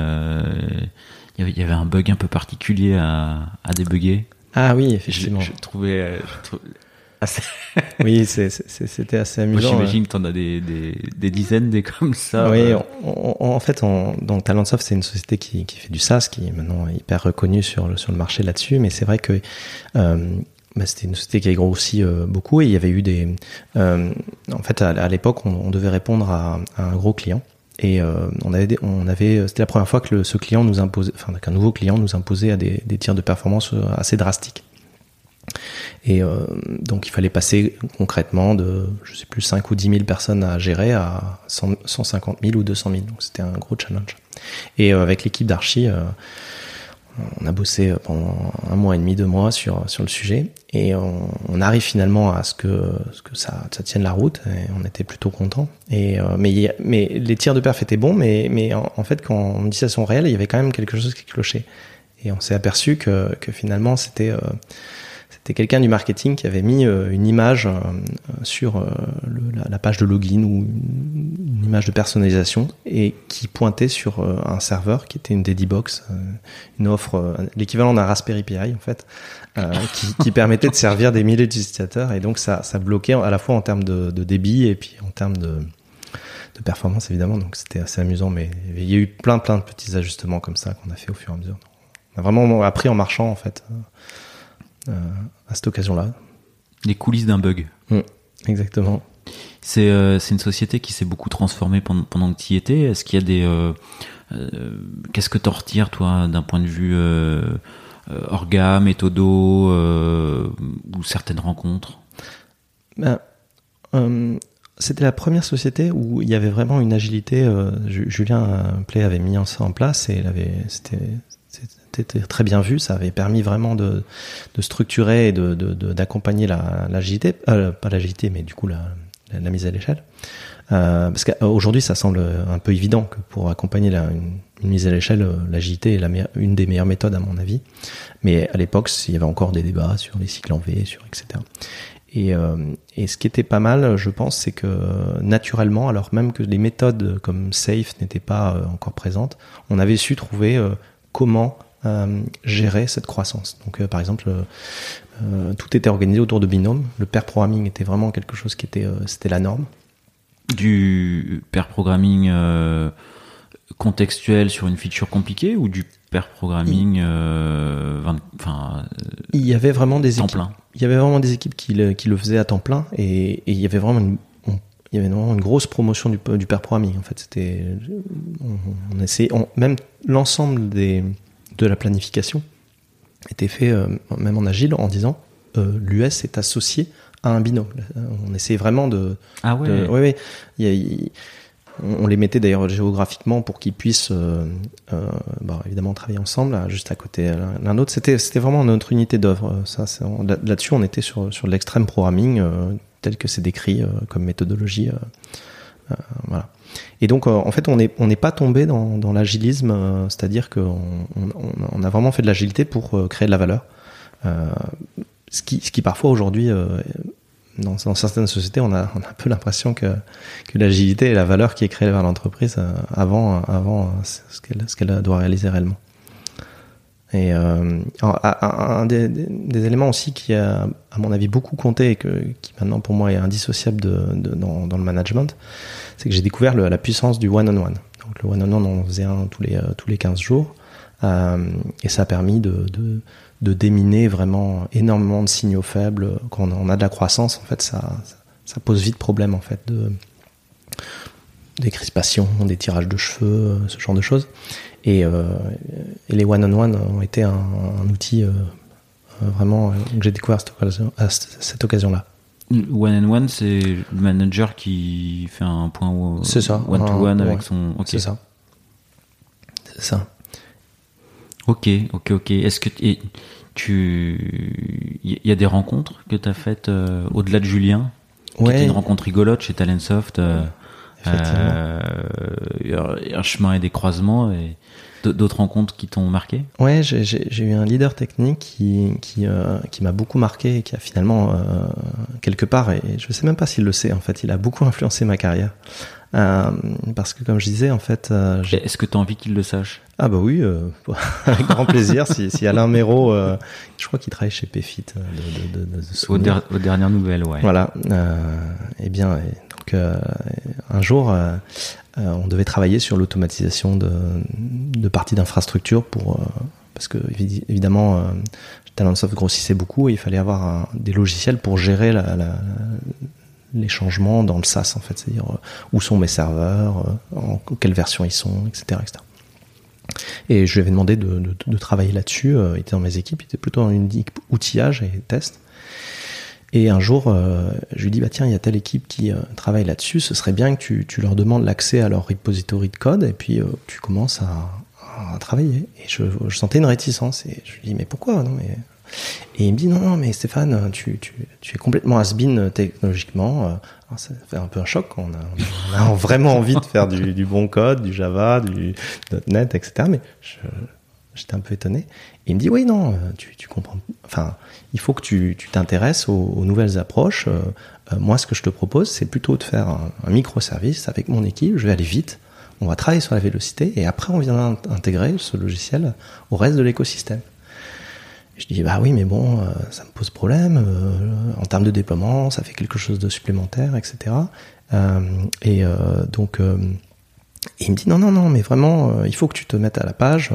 Il y avait- un bug un peu particulier à, à débugger. ah oui, effectivement. je trouvais, je assez- oui, c'est- c'est- c'était assez Moi, amusant. j'imagine que t'en as des, des, des dizaines des comme ça. Oui, euh. on- on- en fait, on, donc Talentsoft, c'est une société qui, qui fait du SaaS, qui est maintenant hyper reconnue sur le, sur le marché là-dessus. Mais c'est vrai que euh, bah, c'était une société qui a grossi euh, beaucoup et il y avait eu des. euh, en fait, à, à l'époque, on, on devait répondre à, à un gros client. Et euh, on avait, des- on avait, c'était la première fois que le, ce client nous imposait, enfin qu'un nouveau client nous imposait à des, des tirs de performance euh, assez drastiques. Et euh, donc il fallait passer concrètement de, je sais plus, 5 ou 10 000 personnes à gérer à 100 150 000 ou 200 000. Donc c'était un gros challenge. Et euh, avec l'équipe d'Archi, euh, on a bossé pendant un mois et demi, deux mois sur, sur le sujet. Et on, arrive finalement à ce que, ce que ça, tienne la route. Et on était plutôt contents. Et, mais, mais les tirs de perf étaient bons, mais, mais en, en fait, quand on dit ça sont réels, il y avait quand même quelque chose qui clochait. Et on s'est aperçu que, que finalement, c'était... c'était quelqu'un du marketing qui avait mis euh, une image euh, sur euh, la, page de login ou une, image de personnalisation et qui pointait sur un serveur qui était une Dedibox, une offre, l'équivalent d'un Raspberry Pi en fait, qui, permettait de servir des milliers d'utilisateurs et donc ça, ça bloquait à la fois en termes de, de débit et puis en termes de, de performance évidemment. Donc c'était assez amusant, mais il y a eu plein plein de petits ajustements comme ça qu'on a fait au fur et à mesure. On a vraiment appris en marchant en fait. Euh, à cette occasion-là. Les coulisses d'un bug. Exactement. C'est euh, une société qui s'est beaucoup transformée pendant, pendant que tu y étais. Est-ce qu'il y a des. euh, euh, Qu'est-ce que t'en retires, toi, d'un point de vue orga, méthodo ou certaines rencontres? Ben, c'était la première société où il y avait vraiment une agilité. Ju- Julien Play avait mis ça en place et c'était, très bien vu. Ça avait permis vraiment de, de structurer et de, de- de- d'accompagner la, l'agilité, euh, pas l'agilité, mais du coup la, la, la mise à l'échelle. Euh, parce qu'aujourd'hui, ça semble un peu évident que pour accompagner la, une, mise à l'échelle, euh, l'agilité est la une des meilleures méthodes à mon avis. Mais à l'époque, il y avait encore des débats sur les cycles en V, sur etc. Et, euh, et ce qui était pas mal, je pense, c'est que naturellement, alors même que les méthodes comme Safe n'étaient pas euh, encore présentes, on avait su trouver euh, comment euh, gérer cette croissance. Donc, euh, par exemple, euh, euh, tout était organisé autour de binômes. Le pair programming était vraiment quelque chose qui était, euh, c'était la norme. Du pair programming euh, contextuel sur une feature compliquée ou du pair programming euh, enfin, euh, Il y avait vraiment des temps équipes. plein? Il y avait vraiment des équipes qui le, qui le faisaient à temps plein et, et il y avait vraiment une, on- il y avait vraiment une grosse promotion du, du pair programming. En fait, c'était, on, on essayait, on- même l'ensemble des, de la planification était fait, euh, même en agile, en disant, euh, l'US est associé à un binôme. On essayait vraiment de. Ah ouais. de- oui, oui. Il y a- il- on on les mettait d'ailleurs géographiquement pour qu'ils puissent, euh, euh, bah, évidemment, travailler ensemble, là, juste à côté l'un l'autre. C'était, c'était vraiment notre unité d'œuvre. Ça, là-dessus, on était sur sur l'extrême programming euh, tel que c'est décrit euh, comme méthodologie. euh, euh, voilà. Et donc, euh, en fait, on n'est pas tombé dans, l'agilisme, euh, c'est-à-dire qu'on on, on- on a vraiment fait de l'agilité pour euh, créer de la valeur. Ce qui, parfois aujourd'hui, dans, certaines sociétés, on a, un peu l'impression que, l'agilité est la valeur qui est créée par l'entreprise avant, ce qu'elle doit réaliser réellement. Et euh, un, des, éléments aussi qui a, à mon avis, beaucoup compté et qui maintenant pour moi est indissociable dans, le management, c'est que j'ai découvert la puissance du one-on-one. Donc le one-on-one, on en faisait un tous les, euh, tous les 15 jours. Euh, et ça a permis de, déminer vraiment énormément de signaux faibles. Quand on a de la croissance, en fait, ça, pose vite problème, en fait, de, des crispations, des tirages de cheveux, ce genre de choses. Et, euh, et les one-on-one ont été un, un outil euh, vraiment euh, que j'ai découvert à cette occasion-là. One and one, c'est le manager qui fait un point au- C'est ça. one to one Un- avec ouais. son. C'est ça. C'est ça. Ok, ok, ok. Est-ce que tu, il y a des rencontres que tu as faites euh, au-delà de Julien? Qui Ouais, une rencontre rigolote chez Talentsoft. euh, euh, un chemin et des croisements et d'autres rencontres qui t'ont marqué? Ouais, j'ai- eu un leader technique qui qui, euh, qui m'a beaucoup marqué et qui a finalement euh, quelque part et je sais même pas s'il le sait en fait, il a beaucoup influencé ma carrière Euh, parce que comme je disais en fait, Est-ce que tu as envie qu'il le sache? Ah bah oui, avec grand plaisir. Si, si Alain Méraud, je crois qu'il travaille chez Pfit de, de, de, de, de aux, souvenirs. der- aux dernières nouvelles, ouais. Voilà. Eh bien, donc un jour, on devait travailler sur l'automatisation de, parties d'infrastructure pour euh, parce que évi- évidemment, euh, Talentsoft grossissait beaucoup et il fallait avoir des logiciels pour gérer les changements dans le SaaS en fait, c'est-à-dire euh, où sont mes serveurs, euh, quelle version ils sont, etc., etc. Et je lui avais demandé de, de- travailler là-dessus. euh, il était dans mes équipes, il était plutôt dans une équipe outillage et test. Et un jour, euh, je lui dis, bah tiens, il y a telle équipe qui euh, travaille là-dessus, ce serait bien que tu, tu leur demandes l'accès à leur repository de code et puis euh, tu commences à, travailler. Et je, je sentais une réticence et je lui dis, mais pourquoi? Non. Et il me dit, non, non, mais Stéphane, tu, tu, tu es complètement has-been technologiquement. alors ça fait un peu un choc, on a, vraiment envie de faire du, bon code, du Java, du .NET, etc. Mais j'étais un peu étonné. Et il me dit, oui, non, tu, tu comprends. Enfin, il faut que tu t'intéresses aux, nouvelles approches. Euh, euh, moi, ce que je te propose, c'est plutôt de faire un, microservice avec mon équipe. Je vais aller vite. On va travailler sur la vélocité et après, on viendra int- intégrer ce logiciel au reste de l'écosystème. Je dis bah oui mais bon euh, ça me pose problème en termes de déploiement ça fait quelque chose de supplémentaire etc et donc il me dit non non non mais vraiment il faut que tu te mettes à la page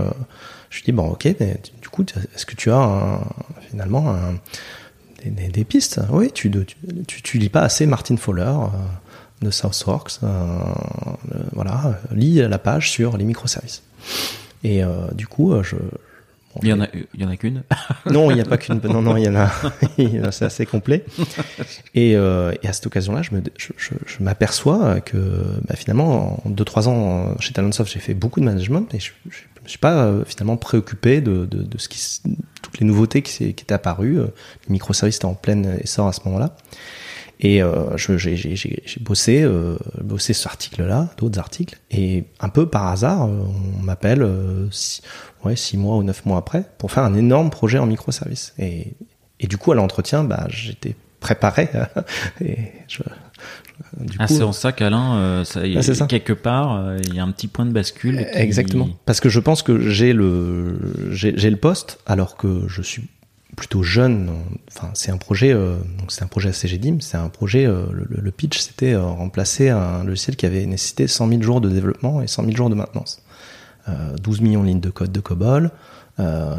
je lui dis bon ok mais tu- est-ce que tu as finalement des, pistes? Oui tu, tu, lis pas assez Martin Fowler euh, de Southworks euh, euh, voilà lis la page sur les microservices. Et du coup je Il y en a, il y en a qu'une. non, il n'y a pas qu'une. Non, non, il y en a. C'est assez complet. Et, euh, et à cette occasion-là, je me, je, je, je m'aperçois que bah, finalement, en 2-3 ans chez Talentsoft, j'ai fait beaucoup de management, et je, je me suis pas euh, finalement préoccupé de, de, de ce qui, toutes les nouveautés qui, qui étaient apparues. Euh, Les microservices étaient en plein essor à ce moment-là. Et euh, j'ai bossé, euh, bossé cet article-là, d'autres articles, et un peu par hasard, euh, on m'appelle euh, six, ouais, six mois ou neuf mois après pour faire un énorme projet en microservice. Et, et du coup, à l'entretien, bah, j'étais préparé. et je, Ah, c'est en ça qu'Alain, euh, Ah, quelque part, euh, il y a un petit point de bascule. qui- Exactement. Parce que je pense que j'ai le j'ai le poste alors que je suis plutôt jeune. Enfin, c'est un projet euh, donc c'est un projet CGDIM, c'est un projet euh, le, pitch c'était euh, remplacer un logiciel qui avait nécessité 100 000 jours de développement et 100 000 jours de maintenance. Euh, 12 millions de lignes de code de COBOL. Euh,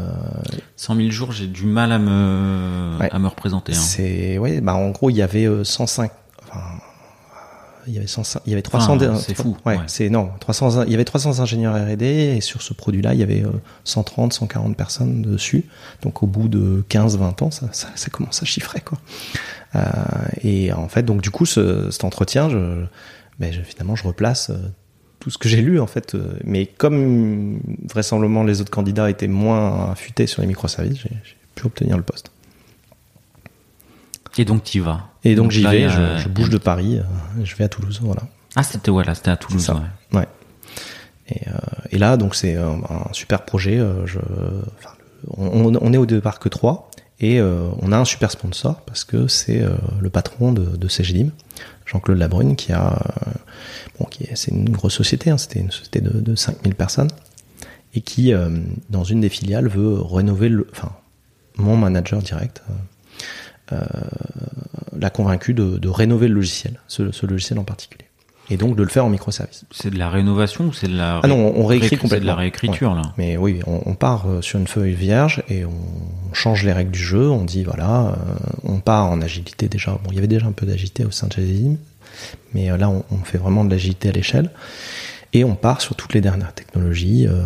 100 000 jours, j'ai du mal à me, Ouais. à me représenter. hein. C'est ouais, bah en gros il y avait euh, 105. Enfin, il y avait 100, il y avait 300 Enfin, c'est fou, ouais, ouais. c'est non 300 il y avait 300 ingénieurs R&D et sur ce produit là il y avait euh, 130 140 personnes dessus donc au bout de 15 20 ans ça, ça, ça commence à chiffrer quoi Euh, et en fait donc du coup ce, cet entretien je, ben, je- finalement je replace euh, tout ce que j'ai lu en fait euh, mais comme vraisemblablement les autres candidats étaient moins affûtés sur les microservices j'ai pu obtenir le poste Et donc tu y vas? Et donc, j'y vais je, je bouge de Paris euh, je vais à Toulouse voilà Ah, c'était voilà, c'était à Toulouse. ouais. Ouais. Et, euh, et là, donc c'est un, un super projet. euh, je, enfin, le- on, on est au départ que trois et euh, on a un super sponsor parce que c'est euh, le patron de, de CGDIM, Jean-Claude Labrune, qui a, euh, bon, qui est, c'est une grosse société. hein, C'était une société de, de 5000 personnes et qui, euh, dans une des filiales, veut rénover le, enfin, mon manager direct. Euh, l'a convaincu de, de rénover le logiciel, ce, ce logiciel en particulier, et donc de le faire en microservice. C'est de la rénovation ou c'est de la Ah non, on réécrit Réécrit- c'est de complètement. la réécriture là? Mais oui, on, on part euh, sur une feuille vierge et on change les règles du jeu. On dit voilà, euh, on part en agilité déjà. Bon, il y avait déjà un peu d'agilité au sein de Jazim, mais là, on, on fait vraiment de l'agilité à l'échelle et on part sur toutes les dernières technologies. euh,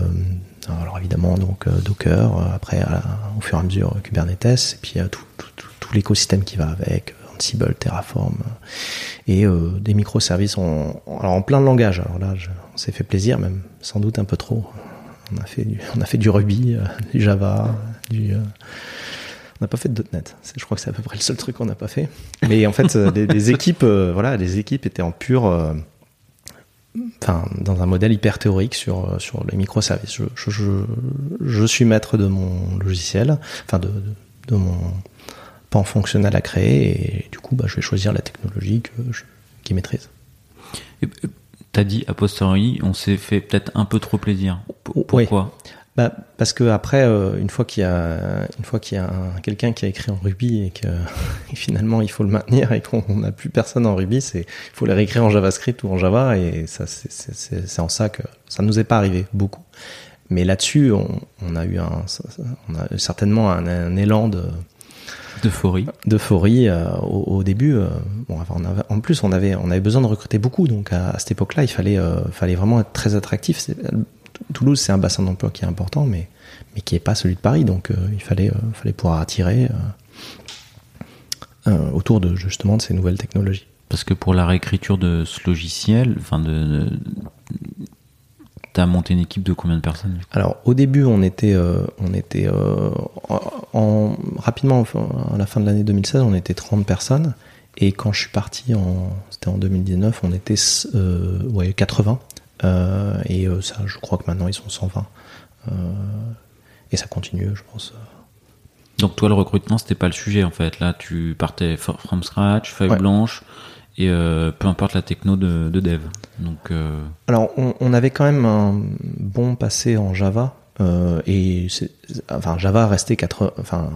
alors évidemment, donc euh, Docker, après au fur et à mesure Kubernetes, et puis tout, tout, tout, l'écosystème qui va avec, Ansible, Terraform, euh, et euh, des microservices en, en- plein de langages. Alors là, on s'est fait plaisir, même sans doute un peu trop. On a fait du, on a fait du Ruby, euh, du Java, du. on n'a pas fait de .NET. Je crois que c'est à peu près le seul truc qu'on n'a pas fait. Mais en fait, les, équipes, voilà, les équipes étaient en pure, enfin, dans un modèle hyper théorique sur sur les microservices. Je, suis maître de mon logiciel, enfin de, de mon pan fonctionnel à créer, et du coup, bah, je vais choisir la technologie que je, qui maîtrise. Euh, T'as dit a posteriori, on s'est fait peut-être un peu trop plaisir. P- Oui. Pourquoi? Bah, parce que après, euh, une fois qu'il y a, une fois qu'il y a un- quelqu'un qui a écrit en Ruby et que et finalement il faut le maintenir et qu'on n'a plus personne en Ruby, c'est, il faut les réécrire en JavaScript ou en Java et ça, c'est, en ça que ça nous est pas arrivé beaucoup. Mais là-dessus, on, on a eu un, on a certainement un, un élan de, D'euphorie. d'euphorie euh, au, au début. euh, bon, enfin, on avait- en plus, on avait, on avait besoin de recruter beaucoup, donc à, à cette époque-là, il fallait, euh, fallait vraiment être très attractif. C'est- Toulouse, c'est un bassin d'emploi qui est important, mais, mais qui est pas celui de Paris, donc euh, il fallait, euh, fallait pouvoir attirer euh, euh, autour de justement de ces nouvelles technologies. Parce que pour la réécriture de ce logiciel, enfin de, de- t'as monté une équipe de combien de personnes Alors au début, on était, euh, on était euh, en, en- rapidement à la fin de l'année 2016, on était 30 personnes. Et quand je suis parti, en, c'était en 2019, on était euh, ouais, 80. Euh, et ça, je crois que maintenant ils sont 120. Euh, et ça continue, je pense. Donc toi, le recrutement, c'était pas le sujet en fait. Là, tu partais from scratch, feuille Ouais. blanche, et euh, peu importe la techno de, de dev. Donc euh, Alors, on, on avait quand même un bon passé en Java. euh, et enfin, Java restait 4, enfin,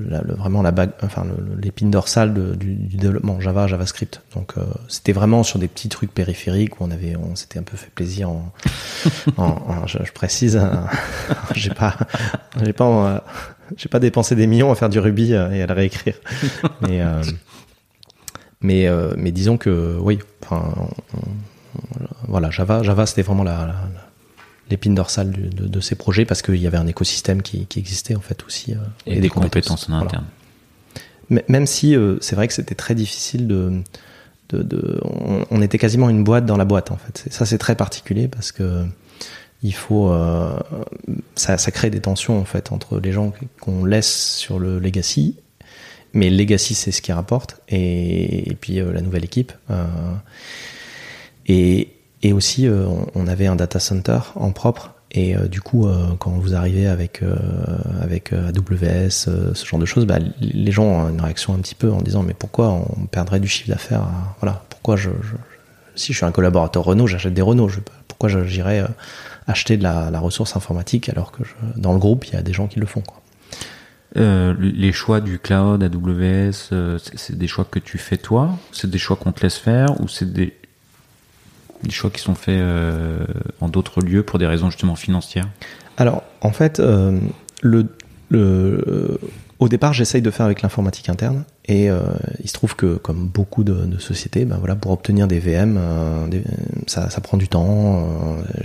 la- le- vraiment la bague, enfin, l'épine dorsale de- du, du développement Java, JavaScript. Donc, euh, c'était vraiment sur des petits trucs périphériques où on avait, on s'était un peu fait plaisir en, en- en- je, je précise, hein, j'ai pas, j'ai pas, euh, j'ai pas dépensé des millions à faire du Ruby euh, et à le réécrire. Mais, euh, mais, euh, mais disons que, oui, enfin, on- on- voilà, Java, Java c'était vraiment la, la- la- l'épine dorsale du- de, de ces projets parce qu'il y avait un écosystème qui, qui existait en fait aussi. euh, et, des, compétences, en Voilà. interne. M- Même si euh, c'est vrai que c'était très difficile de. de, de- on, on était quasiment une boîte dans la boîte en fait. Ça c'est très particulier parce que il faut. euh, ça, ça crée des tensions en fait entre les gens qu'on laisse sur le legacy. Mais le legacy c'est ce qui rapporte et, puis euh, la nouvelle équipe. euh, et, aussi, euh, on, avait un data center en propre. Et du coup, quand vous arrivez avec, avec AWS, ce genre de choses, bah, les gens ont une réaction un petit peu en disant Mais pourquoi on perdrait du chiffre d'affaires Voilà, pourquoi je, Si je suis un collaborateur Renault, j'achète des Renault. Pourquoi j'irais acheter de la, ressource informatique alors que dans le groupe, il y a des gens qui le font quoi. Euh, les choix du cloud, AWS, euh, c'est des choix que tu fais toi? C'est des choix qu'on te laisse faire? Ou c'est des, des choix qui sont faits euh, en d'autres lieux pour des raisons justement financières? Alors, en fait, euh, le, le, au départ, j'essaye de faire avec l'informatique interne, et euh, il se trouve que, comme beaucoup de, sociétés, ben voilà, pour obtenir des VM, euh, ça, prend du temps.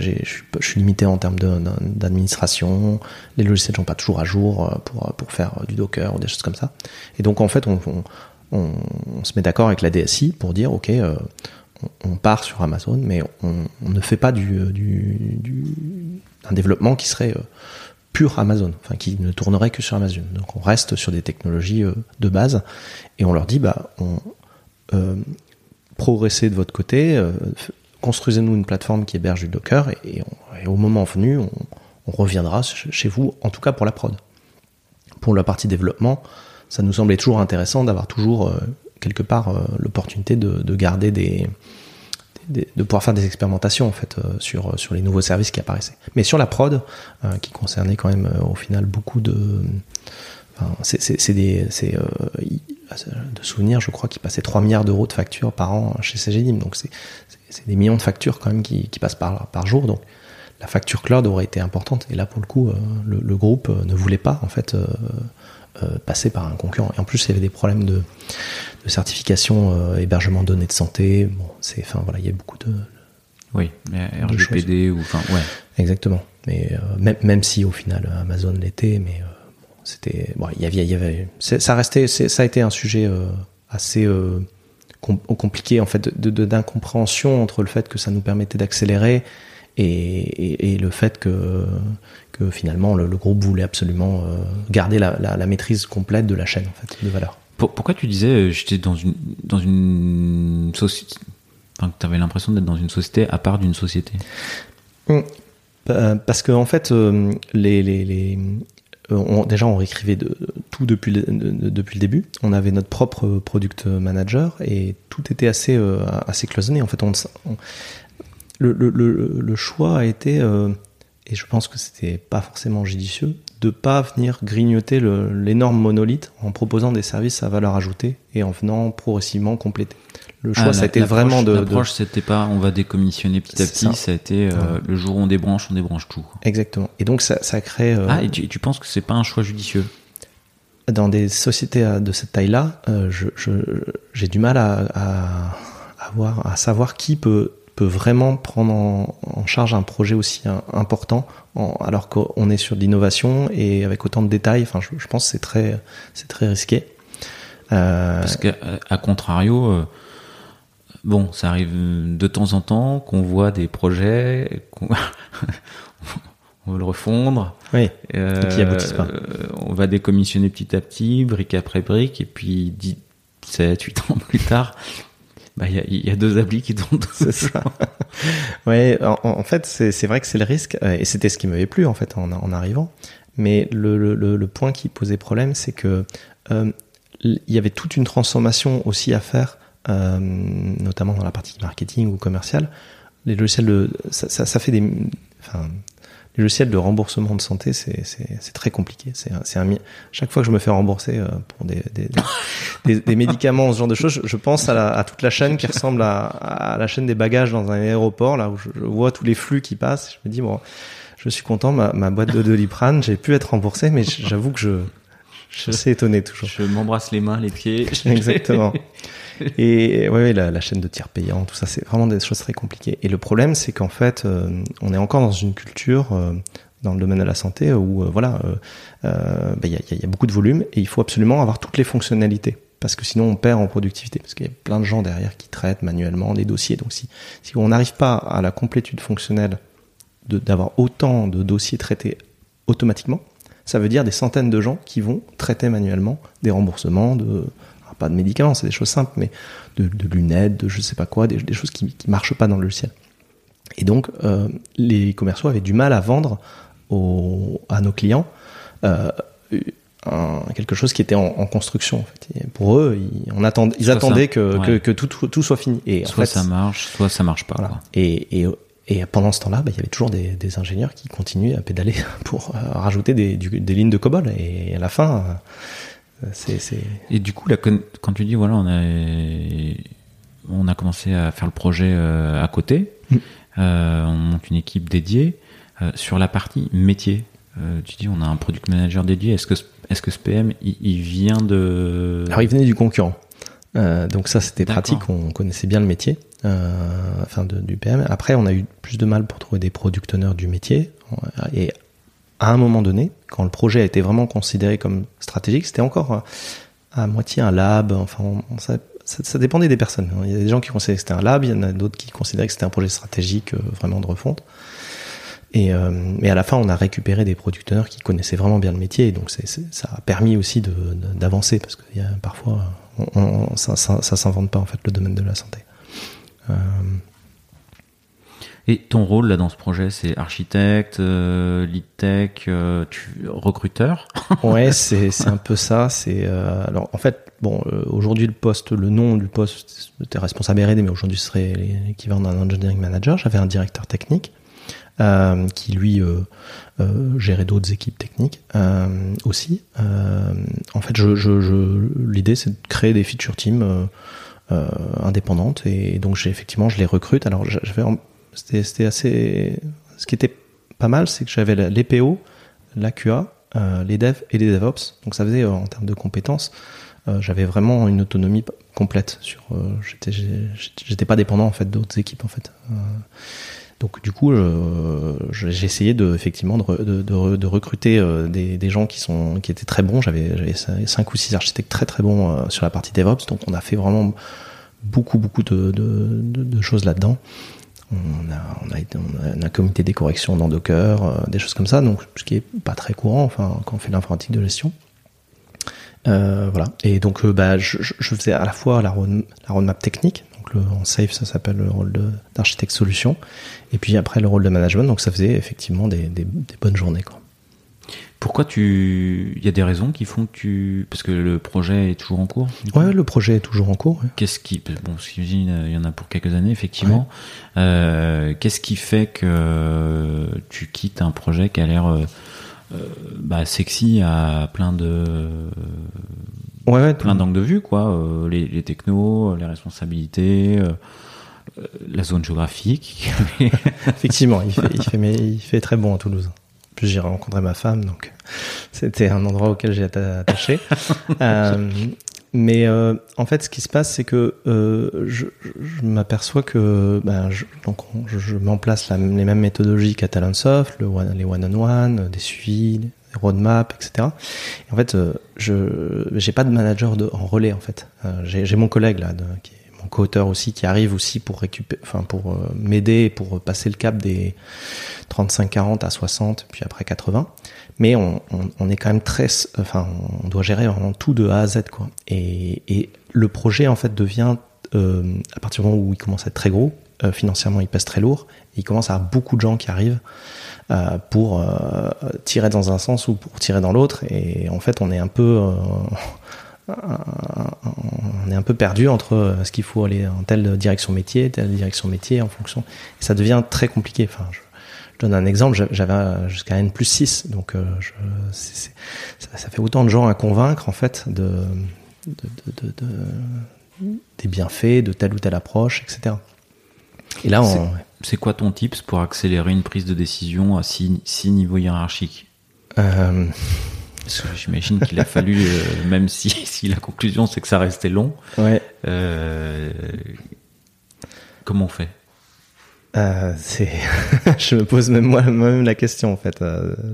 Euh, je suis limité en termes d'administration. Les logiciels sont pas toujours à jour pour pour faire du Docker ou des choses comme ça. Et donc, en fait, on, se met d'accord avec la DSI pour dire, ok, on, part sur Amazon, mais on, ne fait pas du, du un développement qui serait pur Amazon, enfin qui ne tournerait que sur Amazon. Donc on reste sur des technologies euh, de base et on leur dit bah on euh, progressez de votre côté, euh, construisez-nous une plateforme qui héberge du Docker et, au moment venu on, reviendra chez vous, en tout cas pour la prod. Pour la partie développement, ça nous semblait toujours intéressant d'avoir toujours quelque part l'opportunité de, garder des de pouvoir faire des expérimentations en fait euh, sur sur les nouveaux services qui apparaissaient. Mais sur la prod, euh, qui concernait quand même euh, au final beaucoup de c'est des c'est de souvenirs, je crois, qui passaient 3 milliards d'euros de factures par an chez CGDIM. Donc c'est des millions de factures quand même qui, qui passent par par jour. Donc la facture cloud aurait été importante. Et là, pour le coup, le groupe ne voulait pas en fait passer par un concurrent. Et en plus, il y avait des problèmes de de certification euh, hébergement de données de santé. Bon, c'est, enfin voilà, il y a beaucoup de oui, RGPD ou enfin ouais. Exactement. Mais euh, même, même si au final Amazon l'était, mais euh, c'était bon, il y avait, il y avait ça restait, ça a été un sujet assez compliqué en fait de, d'incompréhension entre le fait que ça nous permettait d'accélérer et, et, le fait que, que finalement le, groupe voulait absolument garder la, la, la, maîtrise complète de la chaîne en fait, de valeur. Pourquoi tu disais euh, j'étais dans une dans une société enfin tu avais l'impression d'être dans une société à part d'une société? Hum, parce que en fait euh, les, les, les on, déjà on réécrivait de, tout depuis le, depuis le début. On avait notre propre product manager et tout était assez euh, assez cloisonné. En fait on, le, le, le, choix a été et je pense que c'était pas forcément judicieux de pas venir grignoter l'énorme monolithe en proposant des services à valeur ajoutée et en venant progressivement compléter. Le choix, ah, ça a été vraiment de. L'approche, c'était pas on va décommissionner petit à petit, ça. a été euh, le jour où on débranche, on débranche tout. Exactement. Et donc ça, ça crée. Euh, ah, et tu, tu, penses que c'est pas un choix judicieux? Dans des sociétés euh, de cette taille-là, j'ai je, du mal à, à, à, voir, à savoir qui peut peut vraiment prendre en, charge un projet aussi important alors qu'on est sur de l'innovation et avec autant de détails. Enfin, je, pense que c'est très, c'est très risqué. Euh... Parce qu'à contrario, euh, bon, ça arrive de temps en temps qu'on voit des projets, qu'on on veut le refondre. Oui. Euh, et qui aboutissent pas. On va décommissionner petit à petit, brique après brique, et puis 7, 8 ans plus tard, bah, il y, a, deux applis qui tombent. C'est ça. ouais, en, en fait, c'est vrai que c'est le risque, euh, et c'était ce qui m'avait plu en fait en, arrivant. Mais le, point qui posait problème, c'est que euh, il y avait toute une transformation aussi à faire, euh, notamment dans la partie marketing ou commercial. Les logiciels ça, fait des, le logiciel de remboursement de santé, c'est très compliqué. C'est un, chaque fois que je me fais rembourser euh, pour des, des, des, des médicaments, ce genre de choses, je, pense à, la, à, toute la chaîne qui ressemble à, à, la chaîne des bagages dans un aéroport, là où je, vois tous les flux qui passent. Je me dis bon, je suis content, ma, ma boîte de Doliprane, j'ai pu être remboursé, mais j'avoue que je je suis étonné toujours. Je m'embrasse les mains, les pieds. Exactement. Et ouais, la, chaîne de tiers payant, tout ça, c'est vraiment des choses très compliquées. Et le problème, c'est qu'en fait, euh, on est encore dans une culture euh, dans le domaine de la santé où voilà, il y, a, y, a, beaucoup de volume et il faut absolument avoir toutes les fonctionnalités parce que sinon on perd en productivité parce qu'il y a plein de gens derrière qui traitent manuellement des dossiers. Donc si si on n'arrive pas à la complétude fonctionnelle d'avoir autant de dossiers traités automatiquement, ça veut dire des centaines de gens qui vont traiter manuellement des remboursements de pas de médicaments, c'est des choses simples, mais de, lunettes, de je sais pas quoi, des, choses qui, qui marchent pas dans le logiciel. Et donc, euh, les commerciaux avaient du mal à vendre à nos clients euh, quelque chose qui était en, construction. En fait. pour eux, ils, on ils attendaient que, que, tout, tout, soit fini. Et soit ça marche, soit ça marche pas. Et, et, et, pendant ce temps-là, bah, il y avait toujours des, des, ingénieurs qui continuaient à pédaler pour euh, rajouter des, des lignes de COBOL. Et à la fin, et du coup, là, quand tu dis, voilà, on a, on a commencé à faire le projet euh, à côté, mm. euh, on monte une équipe dédiée. Euh, sur la partie métier, tu dis on a un product manager dédié. Est-ce que est-ce que ce PM il, vient de Alors il venait du concurrent. donc ça c'était pratique, on connaissait bien le métier, enfin du PM. Après on a eu plus de mal pour trouver des product owners du métier et à un moment donné, quand le projet a été vraiment considéré comme stratégique, c'était encore à moitié un lab. Enfin, ça, dépendait des personnes. Il y a des gens qui considéraient que c'était un lab, il y en a d'autres qui considéraient que c'était un projet stratégique euh, vraiment de refonte. Et, euh, à la fin, on a récupéré des producteurs qui connaissaient vraiment bien le métier, et donc ça a permis aussi d'avancer parce que parfois, ça, ça, ça s'invente pas en fait le domaine de la santé. Euh, et ton rôle là dans ce projet, c'est architecte, euh, lead tech, euh, recruteur Ouais, c'est c'est un peu ça. C'est euh, alors en fait, bon, aujourd'hui le poste, le nom du poste, c'était responsable R&D, mais aujourd'hui ce serait l'équivalent d'un engineering manager. J'avais un directeur technique qui lui gérait d'autres équipes techniques aussi. en fait, je, je l'idée c'est de créer des feature teams. indépendantes et donc j'ai effectivement je les recrute alors j'avais c'était assez. Ce qui était pas mal, c'est que j'avais les PO, la QA, euh, les devs et les DevOps. Donc ça faisait euh, en termes de compétences, euh, j'avais vraiment une autonomie complète. Sur, j'étais, pas dépendant en fait d'autres équipes en fait. donc du coup, j'ai essayé de effectivement de, de, recruter des, des, gens qui sont qui étaient très bons. J'avais, cinq ou six architectes très très bons sur la partie DevOps. Donc on a fait vraiment beaucoup beaucoup de choses là-dedans. On a, on a, un comité des corrections dans Docker, euh, des choses comme ça, donc ce qui est pas très courant, enfin, quand on fait l'informatique de gestion. Euh, voilà. Et donc, euh, bah, je, faisais à la fois la, roadmap technique, donc le, en Safe, ça s'appelle le rôle d'architecte solution, et puis après le rôle de management, donc ça faisait effectivement des, des, des bonnes journées, quoi. Pourquoi tu. Il y a des raisons qui font que tu. Parce que le projet est toujours en cours Ouais, le projet est toujours en cours. Qu'est-ce qui. Bon, j'imagine, il y en a pour quelques années, effectivement. Euh, qu'est-ce qui fait que tu quittes un projet qui a l'air euh, euh, bah, sexy à plein de. Ouais, ouais, plein d'angles de vue, quoi. Les, les, technos, les responsabilités. la zone géographique. Effectivement, il fait, il, fait, mais il fait très bon à Toulouse plus j'ai rencontré ma femme, donc c'était un endroit auquel j'ai attaché. euh, mais euh, en fait, ce qui se passe, c'est que euh, je, je m'aperçois que ben, je, donc je, je mets en place la, les mêmes méthodologies qu'à Talentsoft, le one, les one-on-one, des suivis, des roadmaps, etc. Et en fait, je j'ai pas de manager de, en relais en fait. J'ai mon collègue là de, qui mon co-auteur aussi qui arrive aussi pour récupérer, enfin pour euh, m'aider pour passer le cap des 35-40 à 60 puis après 80. Mais on, est quand même très, enfin on doit gérer vraiment tout de A à Z quoi. Et, le projet en fait devient euh, à partir du moment où il commence à être très gros, euh, financièrement il pèse très lourd, il commence à avoir beaucoup de gens qui arrivent pour tirer dans un sens ou pour tirer dans l'autre. Et en fait on est un peu on est un peu perdu entre euh, ce qu'il faut aller en telle direction métier, telle direction métier en fonction. Et ça devient très compliqué. Enfin, je, donne un exemple, j'avais jusqu'à N plus 6, donc euh, ça, fait autant de gens à convaincre en fait de, de, de, de des bienfaits de telle ou telle approche, etc. Et là, c'est quoi ton tips pour accélérer une prise de décision à six, six niveaux hiérarchiques? Euh, J'imagine qu'il a fallu, euh, même si, si la conclusion c'est que ça restait long. Ouais. Euh, comment on fait? Euh, c'est, je me pose même moi-même la question en fait.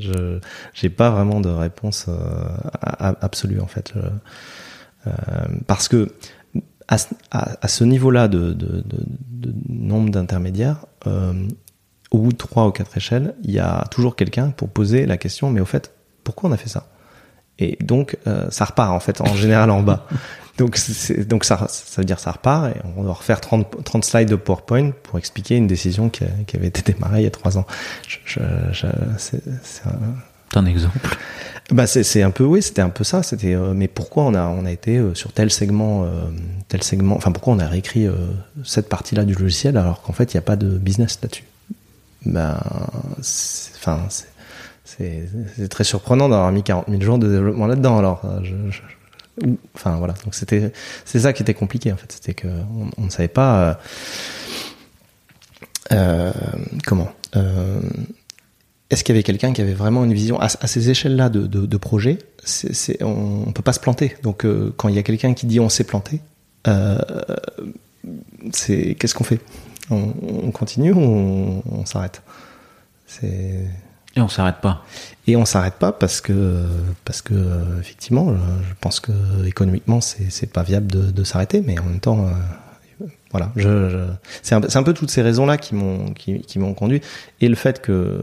Je, j'ai pas vraiment de réponse absolue en fait, parce que à, à, ce niveau-là de, de, de, de nombre d'intermédiaires, au bout de trois ou quatre échelles, il y a toujours quelqu'un pour poser la question. Mais au fait, pourquoi on a fait ça? Et donc, euh, ça repart en fait en général en bas. Donc, donc ça, ça veut dire ça repart et on va refaire 30, 30 slides de PowerPoint pour expliquer une décision qui, qui avait été démarrée il y a trois ans. Je, je, je c'est un... un exemple. Bah c'est un peu oui c'était un peu ça c'était euh, mais pourquoi on a on a été euh, sur tel segment euh, tel segment enfin pourquoi on a réécrit cette partie là du logiciel alors qu'en fait il n'y a pas de business là-dessus? Ben enfin c'est très surprenant d'avoir mis 40 000 jours de développement là-dedans. Alors, euh, je, enfin voilà. Donc c'était, c'est ça qui était compliqué en fait. C'était que on, ne savait pas euh, euh, comment. Est-ce qu'il y avait quelqu'un qui avait vraiment une vision à, ces échelles-là de, projet? On ne peut pas se planter. Donc, quand il y a quelqu'un qui dit on s'est planté, qu'est-ce qu'on fait? On, continue ou on, s'arrête? C'est et on s'arrête pas. Et on s'arrête pas parce que parce que effectivement, je pense que économiquement c'est c'est pas viable de, de s'arrêter, mais en même temps, euh, voilà, je, c'est un, un, peu toutes ces raisons là qui m'ont qui, qui m'ont conduit et le fait que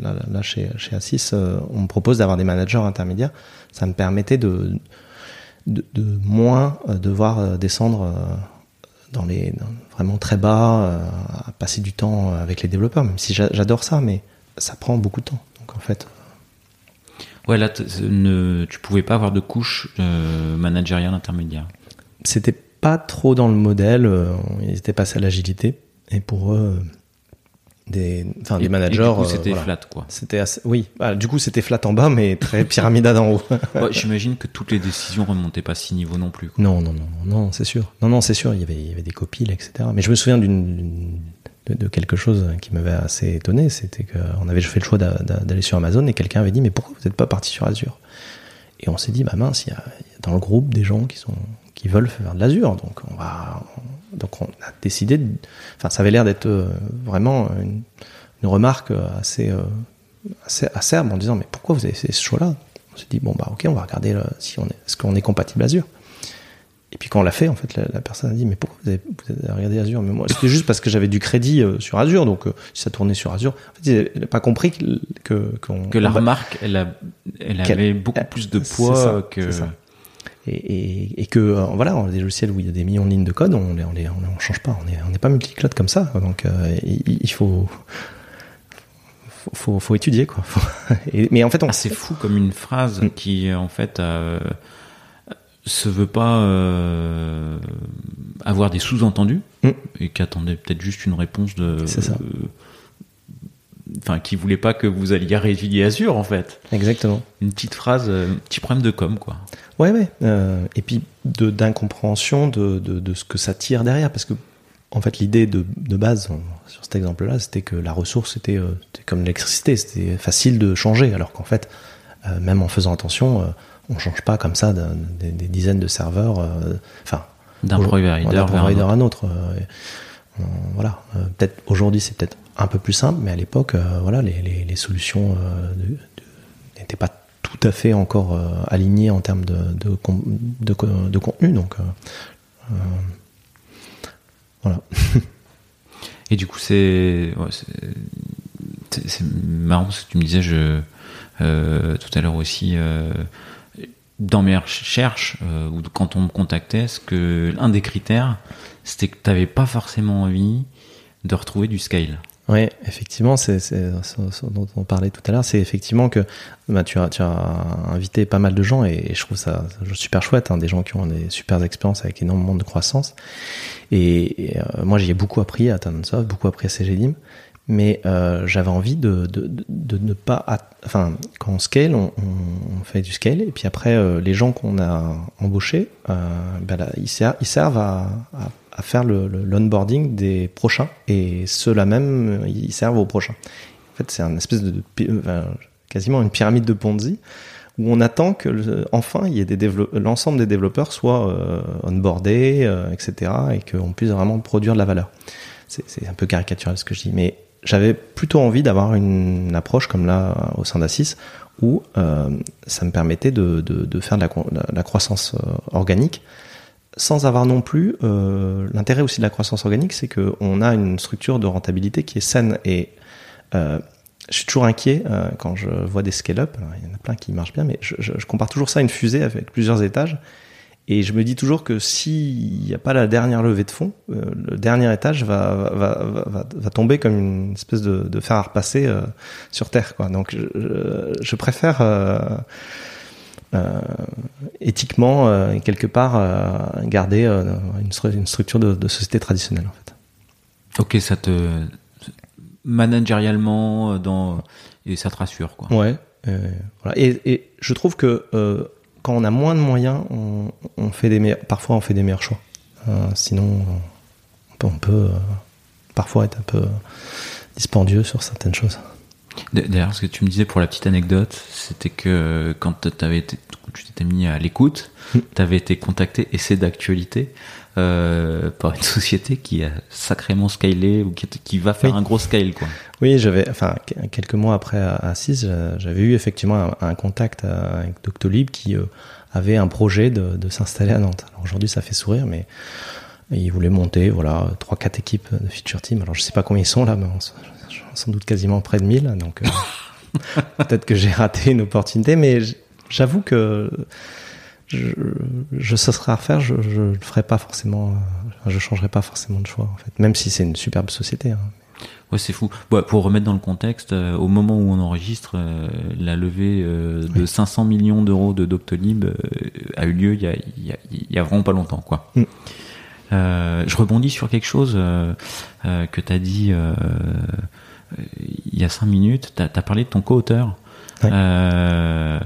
là, chez chez Assis, euh, on me propose d'avoir des managers intermédiaires, ça me permettait de de, de moins euh, devoir descendre dans les vraiment très bas, à passer du temps avec les développeurs, même si j'adore ça, mais ça prend beaucoup de temps. Donc en fait. Ouais, là, ne, tu pouvais pas avoir de couche euh, managériale intermédiaire. C'était pas trop dans le modèle. Euh, ils étaient passés à l'agilité. Et pour eux, des, enfin, des managers. du coup, c'était flat, quoi. C'était oui. Bah, du coup, c'était flat en bas, mais très pyramidal en haut. J'imagine que toutes les décisions remontaient pas à six niveaux non plus. Non, non, non, non, c'est sûr. Non, non, c'est sûr. Il y avait, il y avait des copies, etc. Mais je me souviens d'une de, quelque chose qui m'avait assez étonné, c'était qu'on avait fait le choix d'aller sur Amazon et quelqu'un avait dit mais pourquoi vous n'êtes pas parti sur Azure? Et on s'est dit bah mince, il y, a, dans le groupe des gens qui sont qui veulent faire de l'Azure, donc on va donc on a décidé, de, enfin ça avait l'air d'être euh, vraiment une, remarque assez, euh, assez acerbe en disant mais pourquoi vous avez fait ce choix-là? On s'est dit bon bah ok on va regarder si on est est-ce qu'on est compatible Azure? Quand on l'a fait, en fait, la, personne a dit mais pourquoi vous avez, regardé Azure? Mais moi, c'était juste parce que j'avais du crédit euh, sur Azure, donc euh, si ça tournait sur Azure, en fait, il n'a pas compris que que, que la remarque, elle, a, elle avait beaucoup plus de poids que. Ça. Et, et, et, que euh, voilà, des logiciels où il y a des millions de lignes de code, on les, on les, on, change pas, on n'est on est pas multi-cloud comme ça, donc il, faut faut, faut, étudier quoi. mais en fait, on... Ah, c'est fou comme une phrase mm. qui en fait se veut pas euh, avoir des sous-entendus mm. et qui attendait peut-être juste une réponse de. C'est ça. enfin, qui voulait pas que vous alliez réétudier Azure en fait. Exactement. Une petite phrase, euh, un petit problème de com quoi. Ouais, ouais. Euh, et puis d'incompréhension de, de, de, ce que ça tire derrière parce que en fait l'idée de, de base sur cet exemple-là c'était que la ressource était, comme l'électricité, c'était facile de changer alors qu'en fait même en faisant attention on change pas comme ça des, dizaines de serveurs. Euh, enfin, d'un provider, à un autre. Euh, voilà. Euh, peut-être aujourd'hui c'est peut-être un peu plus simple, mais à l'époque, voilà, les, solutions n'étaient pas tout à fait encore alignées en termes de, de, contenu. Donc voilà. Et du coup, c'est c'est marrant ce que tu me disais je, tout à l'heure aussi dans mes recherches euh, ou quand on me contactait, ce que un des critères, c'était que tu n'avais pas forcément envie de retrouver du scale? Oui, effectivement, c'est ce dont on parlait tout à l'heure, c'est effectivement que bah, tu, as, invité pas mal de gens et, je trouve ça super chouette, hein, des gens qui ont des super expériences avec énormément de croissance. Et, euh, moi, j'ai beaucoup appris à Talentsoft, beaucoup appris à CGDIM mais euh, j'avais envie de, de, de, ne pas... Enfin, quand on scale, on, fait du scale, et puis après, euh, les gens qu'on a embauchés, euh, ben ils, servent, à, à, faire le, l'onboarding des prochains, et ceux-là même, ils servent aux prochains. En fait, c'est un espèce de... Quasiment une pyramide de Ponzi, où on attend que enfin l'ensemble des développeurs soient onboardés, etc., et qu'on puisse vraiment produire de la valeur. C'est un peu caricatural ce que je dis, mais j'avais plutôt envie d'avoir une approche comme là au sein d'Assis où euh, ça me permettait de, de, faire de la, croissance euh, organique sans avoir non plus euh, l'intérêt aussi de la croissance organique, c'est qu'on a une structure de rentabilité qui est saine et je suis toujours inquiet quand je vois des scale-up. Il y en a plein qui marchent bien, mais je, compare toujours ça à une fusée avec plusieurs étages. Et je me dis toujours que s'il n'y a pas la dernière levée de fonds, euh, le dernier étage va, va, va, va, tomber comme une espèce de, de fer à repasser euh, sur Terre. Quoi. Donc je, je préfère euh, euh éthiquement, quelque part, garder une, une, structure de, de, société traditionnelle. En fait. Ok, ça te managérialement dans et ça te rassure quoi. Ouais. voilà. et, et, je trouve que quand on a moins de moyens, on, fait des parfois on fait des meilleurs choix. Euh, sinon, on peut, euh, parfois être un peu dispendieux sur certaines choses. D'ailleurs, ce que tu me disais pour la petite anecdote, c'était que quand avais été, tu t'étais mis à l'écoute, hmm. tu avais été contacté, et c'est d'actualité, euh, par une société qui a sacrément scalé ou qui, qui va faire un gros scale quoi. Oui, j'avais, enfin quelques mois après à 6, j'avais eu effectivement un, contact avec Doctolib qui euh, avait un projet de, de s'installer à Nantes. Alors aujourd'hui, ça fait sourire, mais il voulait monter, voilà, trois quatre équipes de feature team. Alors je sais pas combien ils sont là, mais sans doute quasiment près de 1000, donc euh, peut-être que j'ai raté une opportunité, mais j'avoue que je, je ce sera à refaire, je, je le ferai pas forcément, je changerai pas forcément de choix en fait, même si c'est une superbe société. Hein. Ouais, c'est fou. pour remettre dans le contexte, euh, au moment où on enregistre, euh, la levée de 500 millions d'euros de Doctolib a eu lieu il y a, il y a, il y a vraiment pas longtemps, quoi. Mm. je rebondis sur quelque chose que tu as dit il y a cinq minutes, tu as, parlé de ton co-auteur. Euh,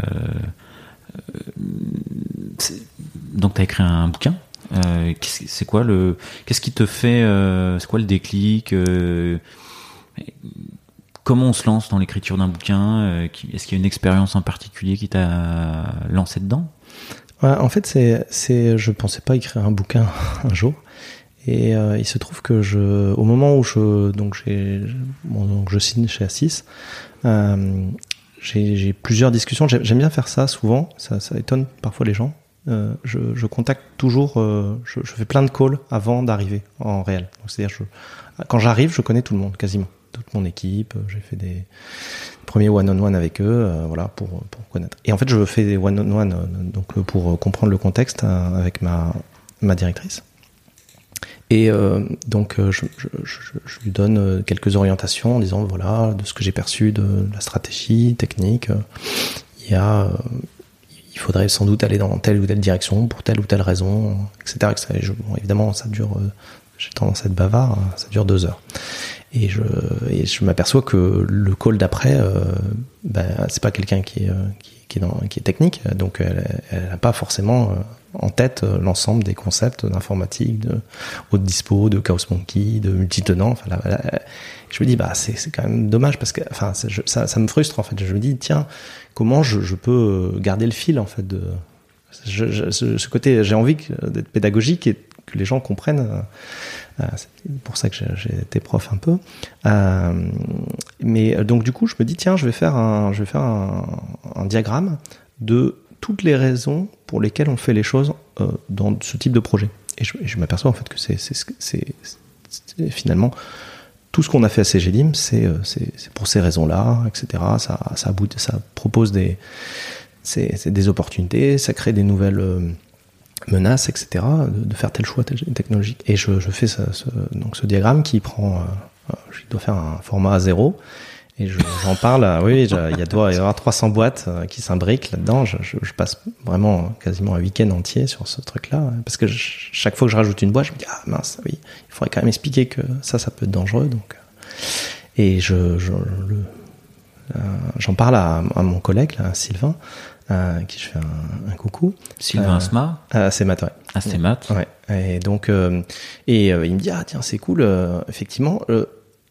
donc tu as écrit un bouquin. Euh, c'est quoi le qu'est-ce qui te fait euh, c'est quoi le déclic comment on se lance dans l'écriture d'un bouquin est-ce qu'il y a une expérience en particulier qui t'a lancé dedans? En fait c'est c'est je pensais pas écrire un bouquin un jour et euh, il se trouve que je, au moment où je, donc j'ai, donc je signe chez Assis, euh, j'ai plusieurs discussions. J'aime bien faire ça souvent. Ça, étonne parfois les gens. Euh, je, contacte toujours. Euh, je, fais plein de calls avant d'arriver en réel. C'est-à-dire, quand j'arrive, je connais tout le monde quasiment, toute mon équipe. J'ai fait des premiers one-on-one avec eux, euh, voilà, pour, pour connaître. Et en fait, je fais des one-on-one donc pour comprendre le contexte avec ma ma directrice. Et euh, donc, euh, je, lui donne euh, quelques orientations en disant voilà, de ce que j'ai perçu de la stratégie technique, il y a, il faudrait sans doute aller dans telle ou telle direction pour telle ou telle raison, etc. évidemment, ça dure, j'ai tendance à être bavard, hein, ça dure deux heures. Et je, m'aperçois que le call d'après, ben, c'est pas quelqu'un qui qui, est qui est technique, donc elle n'a pas forcément en tête euh, l'ensemble des concepts d'informatique, de haute dispo, de Chaos Monkey, de multitenant. Enfin, je me dis bah c'est quand même dommage parce que enfin ça, me frustre en fait. Je me dis tiens comment je, peux garder le fil en fait de ce, côté j'ai envie d'être pédagogique et que les gens comprennent. Euh, c'est pour ça que j'ai été prof un peu. Euh, mais donc du coup je me dis tiens je vais faire un je vais faire un diagramme de toutes les raisons pour lesquelles on fait les choses euh, dans ce type de projet. Et je, m'aperçois en fait que c'est finalement tout ce qu'on a fait à CGLIM, euh, c'est pour ces raisons-là, etc. Ça, ça, ça propose des, opportunités, ça crée des nouvelles euh, menaces, etc. De, faire tel choix technologique. Et je, fais ce, donc ce diagramme qui prend, je dois faire un format A0 et j'en parle, oui, il y, doit y avoir 300 boîtes euh, qui s'imbriquent là-dedans. Je, je, passe vraiment quasiment un week-end entier sur ce truc-là. Parce que chaque fois que je rajoute une boîte, je me dis, ah mince, oui, il faudrait quand même expliquer que ça, ça peut être dangereux. Donc, euh. et je, je euh, j'en parle à, à, mon collègue, là, Sylvain, euh, qui je fais un, un coucou. Sylvain Asma C'est Matt, ouais. Ah, c'est Matt. Ouais. Et donc, et il me dit, ah tiens, c'est cool, effectivement,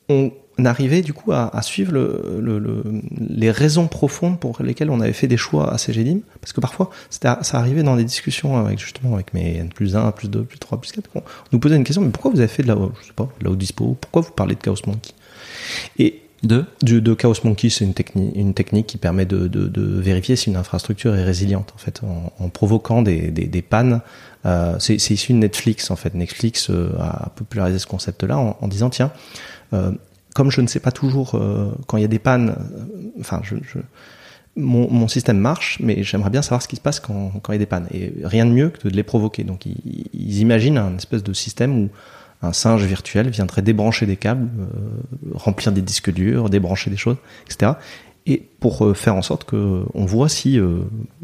on on arrivait du coup à, suivre le, le, les raisons profondes pour lesquelles on avait fait des choix à CGDIM. Parce que parfois, ça arrivait dans des discussions avec justement avec mes N plus 1, plus 2, plus 3, plus 4. On nous posait une question, mais pourquoi vous avez fait de la, je sais pas, de la haute dispo? Pourquoi vous parlez de Chaos Monkey? Et de? De Chaos Monkey, c'est une technique, une technique qui permet de, de, de, vérifier si une infrastructure est résiliente, en fait, en, en provoquant des, des, des pannes. Euh, c'est issu de Netflix, en fait. Netflix euh, a popularisé ce concept-là en, en, disant, tiens, euh, comme je ne sais pas toujours euh, quand il y a des pannes, euh, enfin, je, je mon, mon, système marche, mais j'aimerais bien savoir ce qui se passe quand, quand il y a des pannes. Et rien de mieux que de les provoquer. Donc ils, ils imaginent un espèce de système où un singe virtuel viendrait débrancher des câbles, euh, remplir des disques durs, débrancher des choses, etc. Et pour faire en sorte que on voit si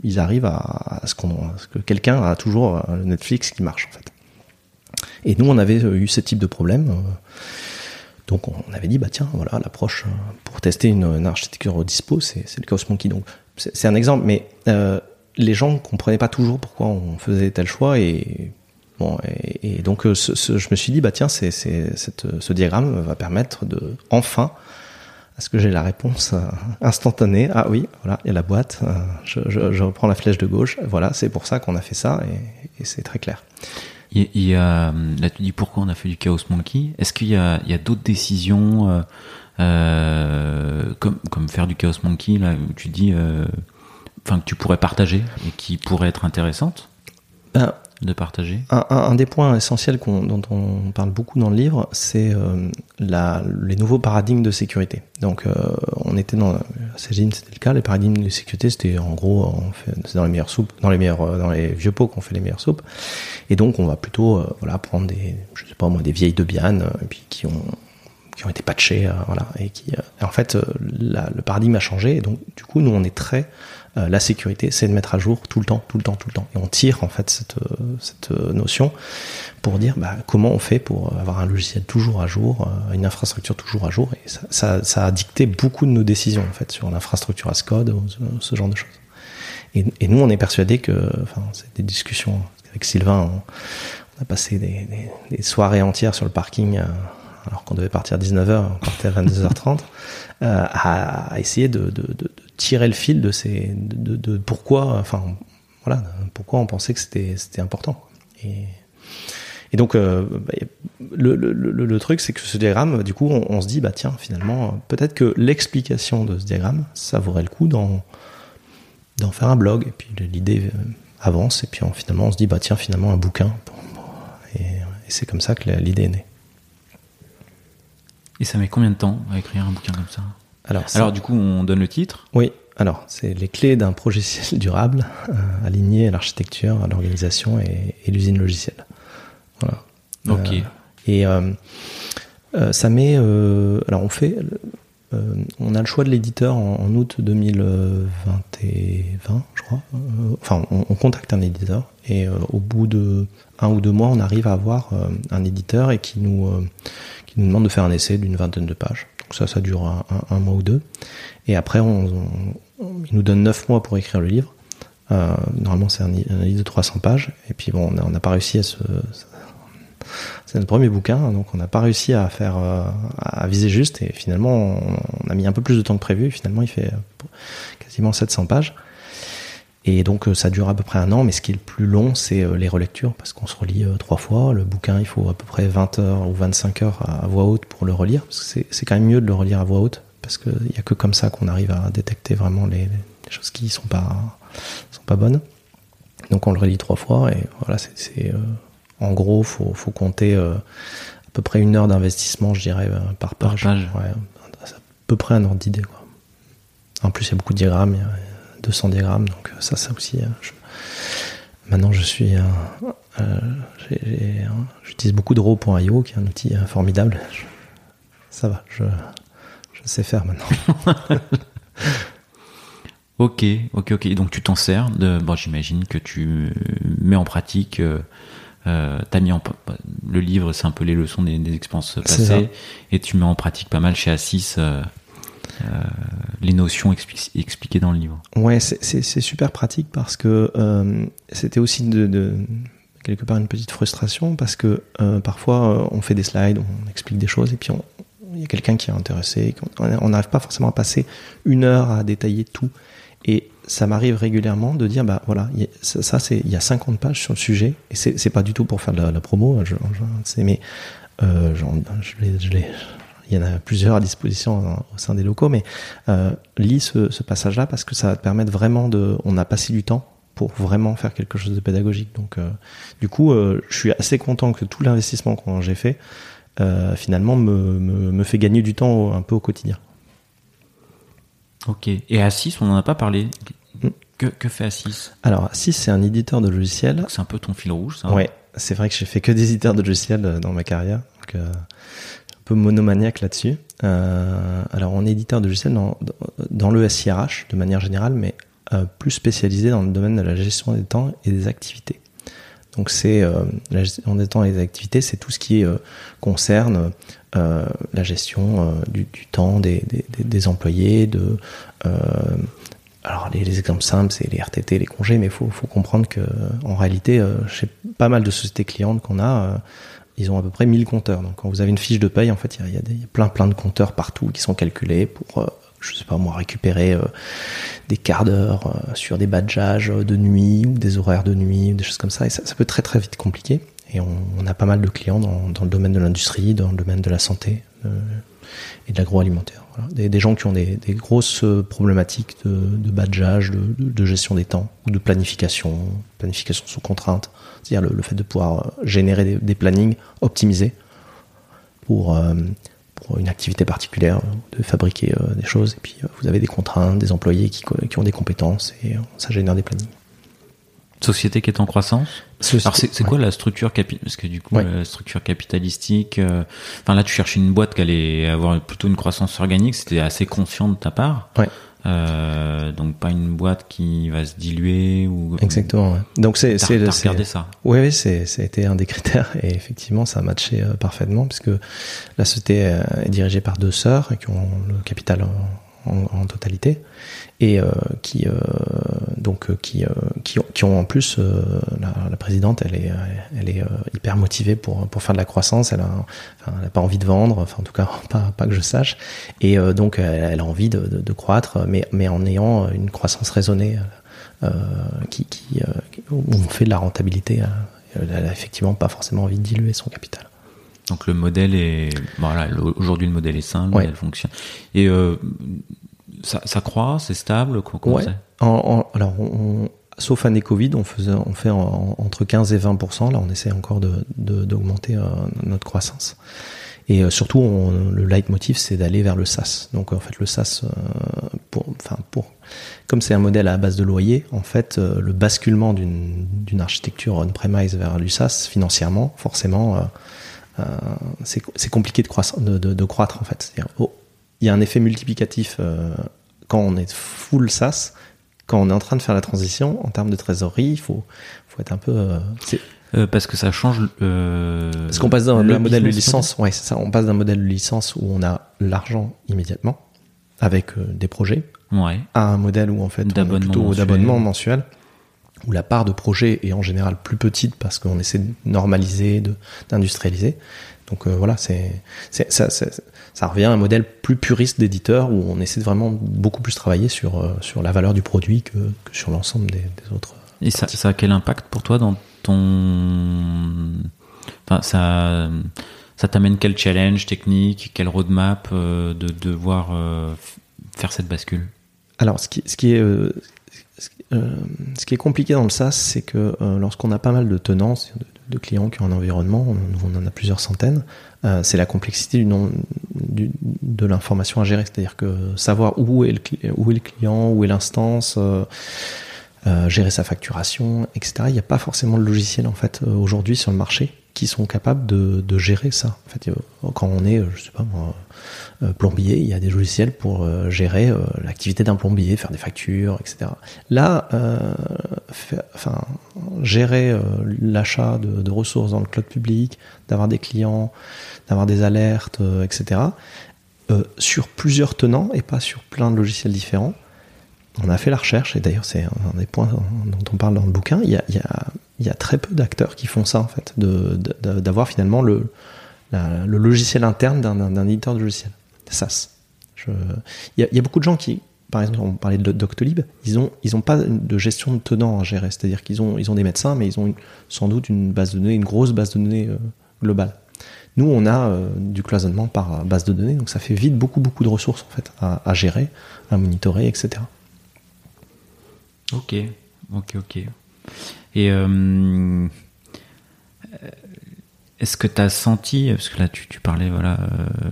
ils arrivent à, à ce, qu'on, ce que quelqu'un a toujours le Netflix qui marche en fait. Et nous on avait eu ce type de problème. Donc on avait dit bah tiens voilà l'approche euh, pour tester une, architecture au dispo c'est le Chaos Monkey donc c'est un exemple mais euh, les gens comprenaient pas toujours pourquoi on faisait tel choix et bon et, donc euh, je me suis dit bah tiens c'est ce diagramme va permettre de enfin Est-ce que j'ai la réponse instantanée Ah oui, voilà, il y a la boîte. je, je, reprends la flèche de gauche. Voilà, c'est pour ça qu'on a fait ça et c'est très clair. Il y- a, là, tu dis pourquoi on a fait du Chaos Monkey. Est-ce qu'il y a, il y a d'autres décisions, euh, euh, comme, comme faire du Chaos Monkey, là, où tu dis, euh, enfin, que tu pourrais partager et qui pourraient être intéressantes? Ben, de partager Un, des points essentiels dont on parle beaucoup dans le livre, c'est euh, les nouveaux paradigmes de sécurité. Donc, euh, on était dans Cégine, c'était le cas. Les paradigmes de sécurité, c'était en gros, c'est dans les meilleures soupes, dans les meilleurs, euh, dans les vieux pots qu'on fait les meilleures soupes. Et donc, on va plutôt, voilà, prendre des, je sais pas moi, des vieilles Debian, puis qui ont qui ont été patchés, voilà, et qui, en fait, le paradigme a changé, et donc, du coup, nous, on est très, euh, la sécurité, c'est de mettre à jour tout le temps, tout le temps, tout le temps, et on tire en fait cette, euh, euh, notion pour dire, bah, comment on fait pour avoir un logiciel toujours à jour, une infrastructure toujours à jour, et ça, a dicté beaucoup de nos décisions en fait sur l'infrastructure as code, ce, genre de choses. Et, nous, on est persuadés que, enfin, c'est des discussions avec Sylvain, on, a passé des, soirées entières sur le parking, alors qu'on devait partir à 19h, on partait à 22h30, euh, à, essayer de- de tirer le fil de ces, de, pourquoi, enfin, voilà, pourquoi on pensait que c'était, c'était important. Et, et donc, euh, bah, le, le, truc, c'est que ce diagramme, du coup, on, se dit, bah tiens, finalement, peut-être que l'explication de ce diagramme, ça vaudrait le coup d'en, d'en faire un blog. Et puis l'idée euh, avance, et puis on- finalement, on se dit, bah tiens, finalement, un bouquin. Et, c'est comme ça que l'idée est née. Et ça met combien de temps à écrire un bouquin comme ça? Alors, ça- Alors, du coup, on donne le titre. Oui, alors c'est les clés d'un projet durable euh, aligné à l'architecture, à l'organisation et, et l'usine logicielle. Voilà. Ok. Euh, et euh, ça met. alors on fait. on a le choix de l'éditeur en, en août 2020, et 20, je crois. Enfin, on, on contacte un éditeur et au bout de un ou deux mois, on arrive à avoir un éditeur et qui nous qui nous demande de faire un essai d'une vingtaine de pages. Donc ça, ça dure un, mois ou deux. Et après, il nous donne neuf mois pour écrire le livre. Euh, normalement, c'est un, li- un livre de 300 pages. Et puis bon, on n'a pas réussi à se. C'est notre premier bouquin, hein, donc on n'a pas réussi à faire euh, à viser juste. Et finalement, on, a mis un peu plus de temps que prévu. Finalement, il fait euh, quasiment 700 pages. Et donc euh, ça dure à peu près un an, mais ce qui est le plus long, c'est euh, les relectures, parce qu'on se relit euh, trois fois. Le bouquin, il faut à peu près 20 heures ou 25 heures à, voix haute pour le relire, parce que c'est- quand même mieux de le relire à voix haute, parce qu'il n'y a que comme ça qu'on arrive à détecter vraiment les, les choses qui sont pas, sont pas bonnes. Donc on le relit trois fois, et voilà, c'est- euh, en gros, faut, faut compter euh, à peu près une heure d'investissement, je dirais, par Par page. page. Ouais, à peu près un ordre d'idée. quoi. En plus, il y a beaucoup de diagrammes, il y a 200 diagrammes, donc euh, ça, ça aussi. je- Maintenant, je suis. euh, euh, J'utilise beaucoup de Raw.io, qui est un outil euh, formidable. Je- ça va, je, je sais faire maintenant. Ok, ok, ok. Donc tu t'en sers. De... Bon, j'imagine que tu mets en pratique. Euh, euh, mis en le livre, c'est un peu les leçons des, des expériences passées, et tu mets en pratique pas mal chez Assis euh, les notions expli- expliquées dans le livre. Ouais, c'est- super pratique parce que euh, c'était aussi de, quelque part une petite frustration parce que euh, parfois euh, on fait des slides, on explique des choses et puis il y a quelqu'un qui est intéressé, on n'arrive pas forcément à passer une heure à détailler tout. Et ça m'arrive régulièrement de dire bah voilà, ça, c'est il y a 50 pages sur le sujet et c'est pas du tout pour faire de la, promo, je, je- c'est mais euh, j'en- je je l'ai- il y en a plusieurs à disposition hein, au sein des locaux, mais euh, lis ce, ce passage-là parce que ça va te permettre vraiment de. On a passé du temps pour vraiment faire quelque chose de pédagogique. Donc, euh, du coup, euh, je suis assez content que tout l'investissement que j'ai fait, euh, finalement, me, me, me fait gagner du temps au- un peu au quotidien. Ok. Et Assis, on n'en a pas parlé. Mm. Que, que fait Assis? Alors, si c'est un éditeur de logiciels, C'est un peu ton fil rouge, ça ouais, c'est vrai que j'ai fait que des éditeurs de logiciels dans ma carrière, donc peu monomaniaque là-dessus. Euh, alors, on est éditeur de logiciels dans, le SIRH de manière générale, mais euh, plus spécialisé dans le domaine de la gestion des temps et des activités. Donc, c'est euh, la gestion des temps et des activités, c'est tout ce qui concerne la gestion du, temps des, employés, alors les, les exemples simples, c'est les RTT, les congés, mais il faut, comprendre que en réalité, chez pas mal de sociétés clientes qu'on a, ils ont à peu près 1000 compteurs. Donc quand vous avez une fiche de paye, en fait, il y a, plein plein de compteurs partout qui sont calculés pour, euh, je sais pas moi, récupérer euh, des quarts d'heure euh, sur des badgeages de nuit ou des horaires de nuit, ou des choses comme ça. Et ça, peut très très vite compliquer. Et on, a pas mal de clients dans le domaine de l'industrie, dans le domaine de la santé et de l'agroalimentaire. Des, gens qui ont des, grosses problématiques de, badgeage, de, gestion des temps ou de planification, planification sous contrainte, c'est-à-dire le, fait de pouvoir générer des, plannings optimisés pour, euh, une activité particulière, de fabriquer euh, des choses. Et puis euh, vous avez des contraintes, des employés qui ont des compétences et ça génère des plannings. Société qui est en croissance. Société, Alors c'est ouais. quoi la structure capitalistique Parce que du coup, ouais. la structure capitalistique. Euh... Enfin là, tu cherchais une boîte qui allait avoir plutôt une croissance organique. C'était assez conscient de ta part. Ouais. Euh, donc pas une boîte qui va se diluer ou. Exactement. Ouais. Donc c'est c'est regardé ça. Oui, oui, c'est ça a été un des critères et effectivement ça a matché euh, parfaitement puisque la société euh, est dirigée par deux sœurs qui ont le capital en, en, totalité et euh, qui euh, donc euh, qui, qui, ont en plus la, présidente elle est elle est hyper motivée pour pour faire de la croissance. Elle a pas envie de vendre enfin en tout cas pas pas que je sache. Et donc elle, a envie de, de, de, croître mais mais en ayant une croissance raisonnée qui, qui où on fait de la rentabilité elle a effectivement pas forcément envie de diluer son capital donc le modèle est voilà aujourd'hui le modèle est sain, le ouais. modèle fonctionne. Et euh, ça, ça croît, c'est stable comment ouais. en, en, Alors, on, sauf année Covid, on, faisait, on fait en, entre 15 et 20% Là, on essaie encore d'augmenter de, de, euh, notre croissance. Et euh, surtout, on, le leitmotiv, c'est d'aller vers le SaaS. Donc, en fait, le SaaS, pour, enfin, pour, comme c'est un modèle à base de loyer, en fait, le basculement d'une architecture on-premise vers du SaaS, financièrement, forcément, c'est compliqué de, croître, de, de, de croître, en fait. Oh, il y a un effet multiplicatif euh, quand on est full SaaS, quand on est en train de faire la transition en termes de trésorerie, il faut, faut être un peu. Euh, euh, parce que ça change. Euh, parce qu'on passe d'un modèle de licence, ouais, c'est ça. On passe d'un modèle de licence où on a l'argent immédiatement avec euh, des projets, ouais. à un modèle où en fait on est plutôt d'abonnement mensuel où la part de projet est en général plus petite parce qu'on essaie de normaliser, d'industrialiser. Donc euh, voilà, c'est ça, ça revient à un modèle plus puriste d'éditeur où on essaie de vraiment beaucoup plus travailler sur, euh, sur la valeur du produit que, que sur l'ensemble des, des, autres. Et ça, ça, a quel impact pour toi dans ton. Enfin, ça, ça t'amène quel challenge technique, quel roadmap euh, de devoir faire cette bascule? Alors, ce qui, ce qui est. Euh, ce qui est compliqué dans le SaaS, c'est que lorsqu'on a pas mal de tenants, de, clients qui ont un environnement, on, on en a plusieurs centaines, euh, c'est la complexité du nom, de l'information à gérer. C'est-à-dire que savoir où est le, où est le client, où est l'instance, euh, euh, gérer sa facturation, etc. Il n'y a pas forcément de logiciel en fait euh, aujourd'hui sur le marché qui sont capables de, de, gérer ça. En fait, quand on est, je sais pas moi, plombier, il y a des logiciels pour gérer l'activité d'un plombier, faire des factures, etc. Là, fait, enfin, gérer l'achat de, de, ressources dans le cloud public, d'avoir des clients, d'avoir des alertes, etc. sur plusieurs tenants et pas sur plein de logiciels différents on a fait la recherche, et d'ailleurs c'est un des points dont on parle dans le bouquin, il y a, il y a, il y a très peu d'acteurs qui font ça en fait, d'avoir finalement le, le logiciel interne d'un éditeur de logiciel, SaaS. Il, y a, beaucoup de gens qui, par exemple, on parlait de Doctolib, ils ont ils ont pas de gestion de tenants à gérer, c'est-à-dire qu'ils ont ils ont des médecins, mais ils ont sans doute une base de données, une grosse base de données euh, globale. Nous, on a euh, du cloisonnement par base de données, donc ça fait vite beaucoup beaucoup de ressources en fait à, gérer, à monitorer, etc. Ok, ok, ok. Et euh, est-ce que tu as senti, parce que là tu, tu parlais, voilà, euh,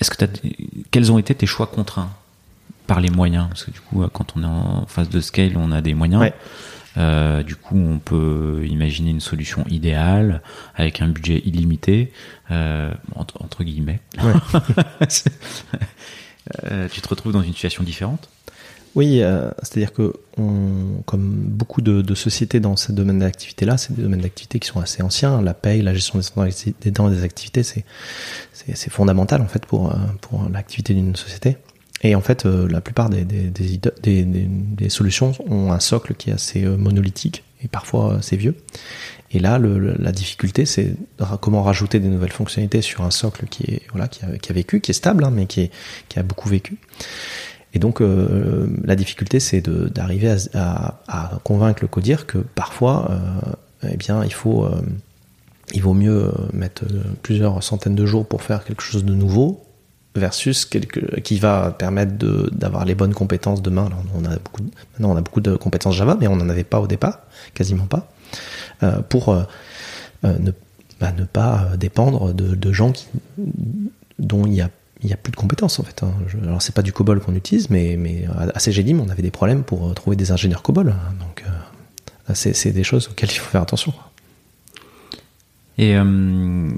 est-ce que as, quels ont été tes choix contraints par les moyens? Parce que du coup, quand on est en phase de scale, on a des moyens. Ouais. Euh, du coup, on peut imaginer une solution idéale avec un budget illimité, euh, entre, entre, guillemets. Ouais. Euh, tu te retrouves dans une situation différente oui, euh, c'est-à-dire que on, comme beaucoup de, de, sociétés dans ce domaine d'activité-là, c'est des domaines d'activité qui sont assez anciens. La paye, la gestion des temps des activités, c'est fondamental en fait pour pour l'activité d'une société. et en fait, la plupart des, des, des, des, solutions ont un socle qui est assez monolithique et parfois assez vieux. Et là, le, la difficulté, c'est comment rajouter des nouvelles fonctionnalités sur un socle qui est voilà, qui a, qui a vécu, qui est stable, hein, mais qui, est, qui a beaucoup vécu. Et donc, euh, la difficulté, c'est d'arriver à, convaincre le codir que parfois, euh, eh bien, euh, il vaut mieux mettre plusieurs centaines de jours pour faire quelque chose de nouveau versus qui va permettre d'avoir les bonnes compétences demain. Alors, on a beaucoup, maintenant, on a beaucoup de compétences Java, mais on n'en avait pas au départ, quasiment pas, pour ne, bah, ne, pas dépendre de, gens dont il y a il n'y a plus de compétences en fait. Hein. alors c'est pas du COBOL qu'on utilise, mais, mais à CGDIM on avait des problèmes pour euh, trouver des ingénieurs COBOL. Hein. donc euh, c'est des choses auxquelles il faut faire attention. Et euh,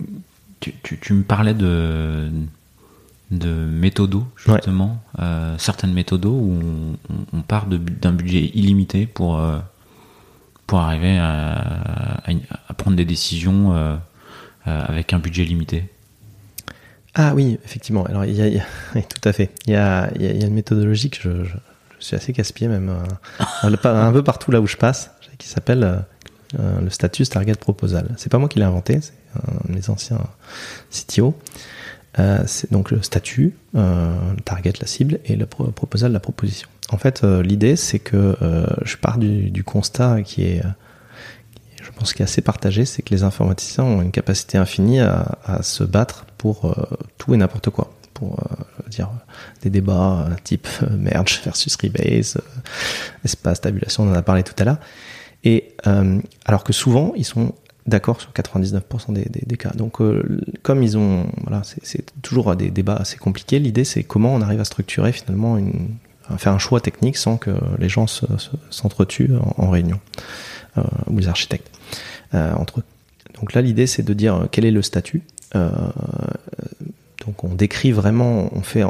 tu, tu, me parlais de, de méthodos justement, certaines méthodos où on, part d'un budget illimité pour, pour arriver à, à, prendre des décisions avec un budget limité. Ah oui, effectivement. Alors, il y a, tout à fait. Il y a, il y a, une méthodologie que je, je, suis assez casse-pied même, euh, un peu partout là où je passe, qui s'appelle euh, euh, le status target proposal. C'est pas moi qui l'ai inventé, c'est mes anciens CTO. Donc le statut, euh, target la cible et le proposal la proposition. En fait, l'idée c'est que je pars du, constat qui est je pense qui est assez partagé, c'est que les informaticiens ont une capacité infinie à, se battre pour euh, tout et n'importe quoi. Pour euh, dire des débats euh, type merge versus rebase, espace, tabulation, on en a parlé tout à l'heure. Et alors que souvent, ils sont d'accord sur 99% des, cas. Donc, comme ils ont, voilà, c'est toujours des débats assez compliqués. L'idée, c'est comment on arrive à structurer finalement à faire un choix technique sans que les gens s'entretuent en, en, réunion ou les architectes eux. Donc là, l'idée, c'est de dire quel est le statut euh, donc on décrit vraiment, on fait,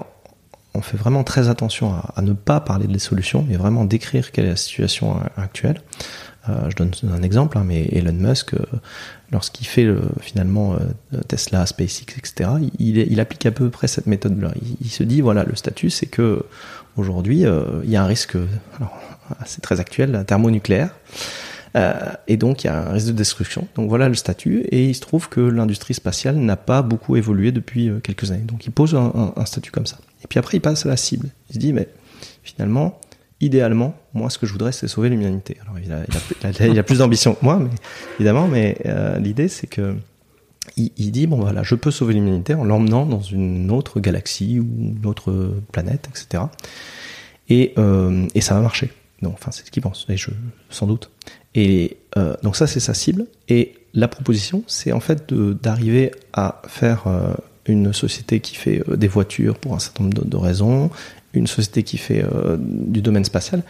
on fait vraiment très attention à, ne pas parler des solutions, mais vraiment décrire quelle est la situation actuelle. Euh, je donne un exemple, hein, mais Elon Musk, euh, lorsqu'il fait finalement Tesla, SpaceX, etc., il, applique à peu près cette méthode-là. Il, se dit voilà, le statut, c'est que aujourd'hui, il y a un risque, c'est très actuel, thermonucléaire. Euh, et donc il y a un risque de destruction. Donc voilà le statut. Et il se trouve que l'industrie spatiale n'a pas beaucoup évolué depuis euh, quelques années. Donc il pose un, statut comme ça. Et puis après il passe à la cible. Il se dit mais finalement, idéalement, moi ce que je voudrais c'est sauver l'humanité. Alors il a, plus d'ambition que moi, évidemment. Mais euh, l'idée c'est que il, dit bon voilà, je peux sauver l'humanité en l'emmenant dans une autre galaxie ou une autre planète, etc. Et, et ça va marcher. Donc, enfin, c'est ce qu'il pense, et je, sans doute. Et euh, donc ça, c'est sa cible. Et la proposition, c'est en fait d'arriver à faire euh, une société qui fait euh, des voitures pour un certain nombre de, raisons, une société qui fait du domaine spatial.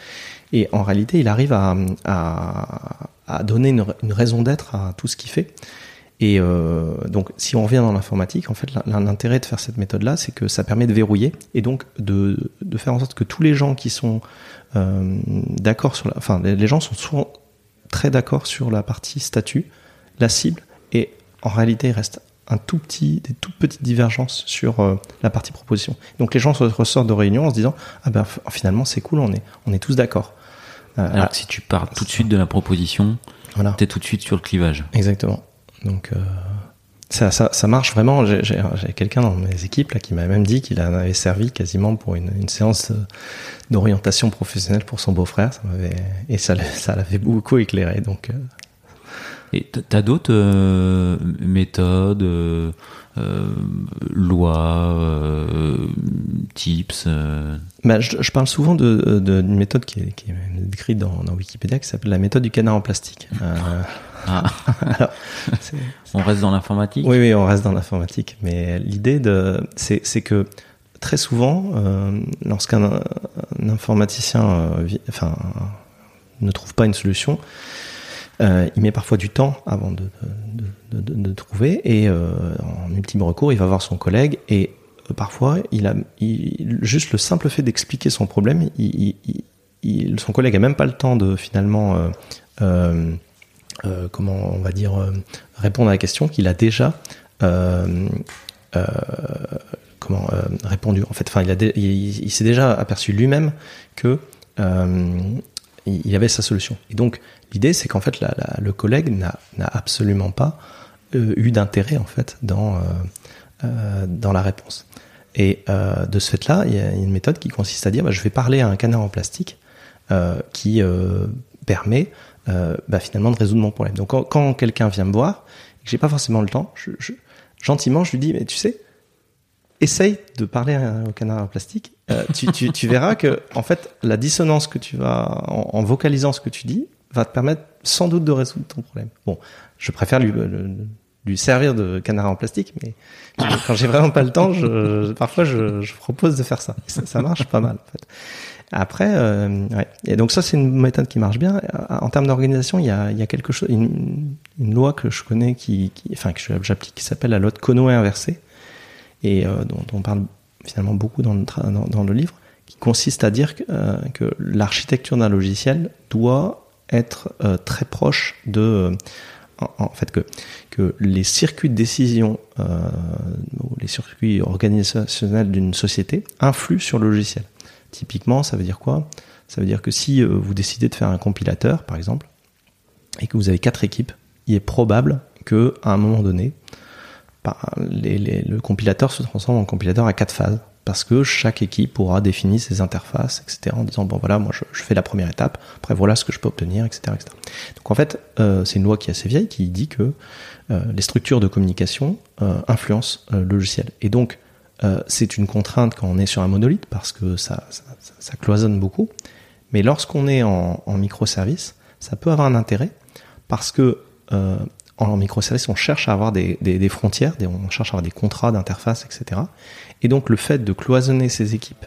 Et en réalité, il arrive à, à, donner une, une raison d'être à tout ce qu'il fait. Et donc, si on revient dans l'informatique, en fait, l'intérêt de faire cette méthode-là, c'est que ça permet de verrouiller et donc de, de, faire en sorte que tous les gens qui sont d'accord sur la, enfin, les gens sont souvent très d'accord sur la partie statut, la cible, et en réalité, il reste un tout petit, des toutes petites divergences sur euh, la partie proposition. Donc les gens se ressortent de réunion en se disant ah ben finalement c'est cool, on est on est tous d'accord. Euh, Alors que si tu pars tout de suite de la proposition, voilà. t'es tout de suite sur le clivage. Exactement. Donc euh, ça, ça, ça, marche vraiment. J'ai quelqu'un dans mes équipes là qui m'a même dit qu'il en avait servi quasiment pour une, une séance d'orientation professionnelle pour son beau-frère. Ça et ça, ça l'avait beaucoup éclairé. Donc, euh. et t'as d'autres euh, méthodes, euh, lois, tips bah, je, je, parle souvent d'une de, d'une méthode qui est, qui est décrite dans, dans, Wikipédia qui s'appelle la méthode du canard en plastique. Ah. Alors, on reste dans l'informatique Oui, oui, on reste dans l'informatique. Mais l'idée, de, c'est, que très souvent, euh, lorsqu'un informaticien euh, enfin, ne trouve pas une solution, euh, il met parfois du temps avant de, de, de, de trouver et en ultime recours, il va voir son collègue et parfois, il a il, juste le simple fait d'expliquer son problème, il, son collègue a même pas le temps de finalement euh, comment on va dire, euh, répondre à la question qu'il a déjà euh, comment répondu. En fait, il, a il, s'est déjà aperçu lui-même que il avait sa solution. Et donc, l'idée, c'est qu'en fait, le collègue n'a absolument pas eu d'intérêt en fait dans dans la réponse. Et de ce fait-là, il y a une méthode qui consiste à dire, bah, je vais parler à un canard en plastique qui permet euh, bah, finalement de résoudre mon problème. Donc quand, quelqu'un vient me voir, et que j'ai pas forcément le temps, je, je, gentiment je lui dis mais tu sais, essaye de parler au canard en plastique. Euh, tu, tu, tu, verras que en fait la dissonance que tu vas en, vocalisant ce que tu dis va te permettre sans doute de résoudre ton problème. Bon, je préfère lui, lui servir de canard en plastique, mais quand j'ai vraiment pas le temps, je, parfois je, je, propose de faire ça. ça. ça. marche pas mal. En fait. Après, euh, ouais. et donc ça c'est une méthode qui marche bien. Euh, en termes d'organisation, il y a, quelque chose, une, loi que je connais, qui, enfin que j'applique, qui s'appelle la loi de Conoé inversée, et euh, dont, on parle finalement beaucoup dans le, livre, qui consiste à dire que, euh, l'architecture d'un logiciel doit être très proche de en, fait que que les circuits de décision, les circuits organisationnels d'une société influent sur le logiciel. Typiquement, ça veut dire quoi? Ça veut dire que si euh, vous décidez de faire un compilateur, par exemple, et que vous avez quatre équipes, il est probable que à un moment donné, bah, le compilateur se transforme en compilateur à quatre phases parce que chaque équipe aura défini ses interfaces, etc., en disant bon voilà, moi je, fais la première étape, après voilà ce que je peux obtenir, etc., etc. Donc en fait, euh, c'est une loi qui est assez vieille qui dit que euh, les structures de communication influencent le logiciel. Et donc euh, c'est une contrainte quand on est sur un monolithe parce que ça, cloisonne beaucoup. Mais lorsqu'on est en, microservice, ça peut avoir un intérêt parce que euh, en microservice, on cherche à avoir des, frontières, on cherche à avoir des contrats d'interface, etc. Et donc le fait de cloisonner ces équipes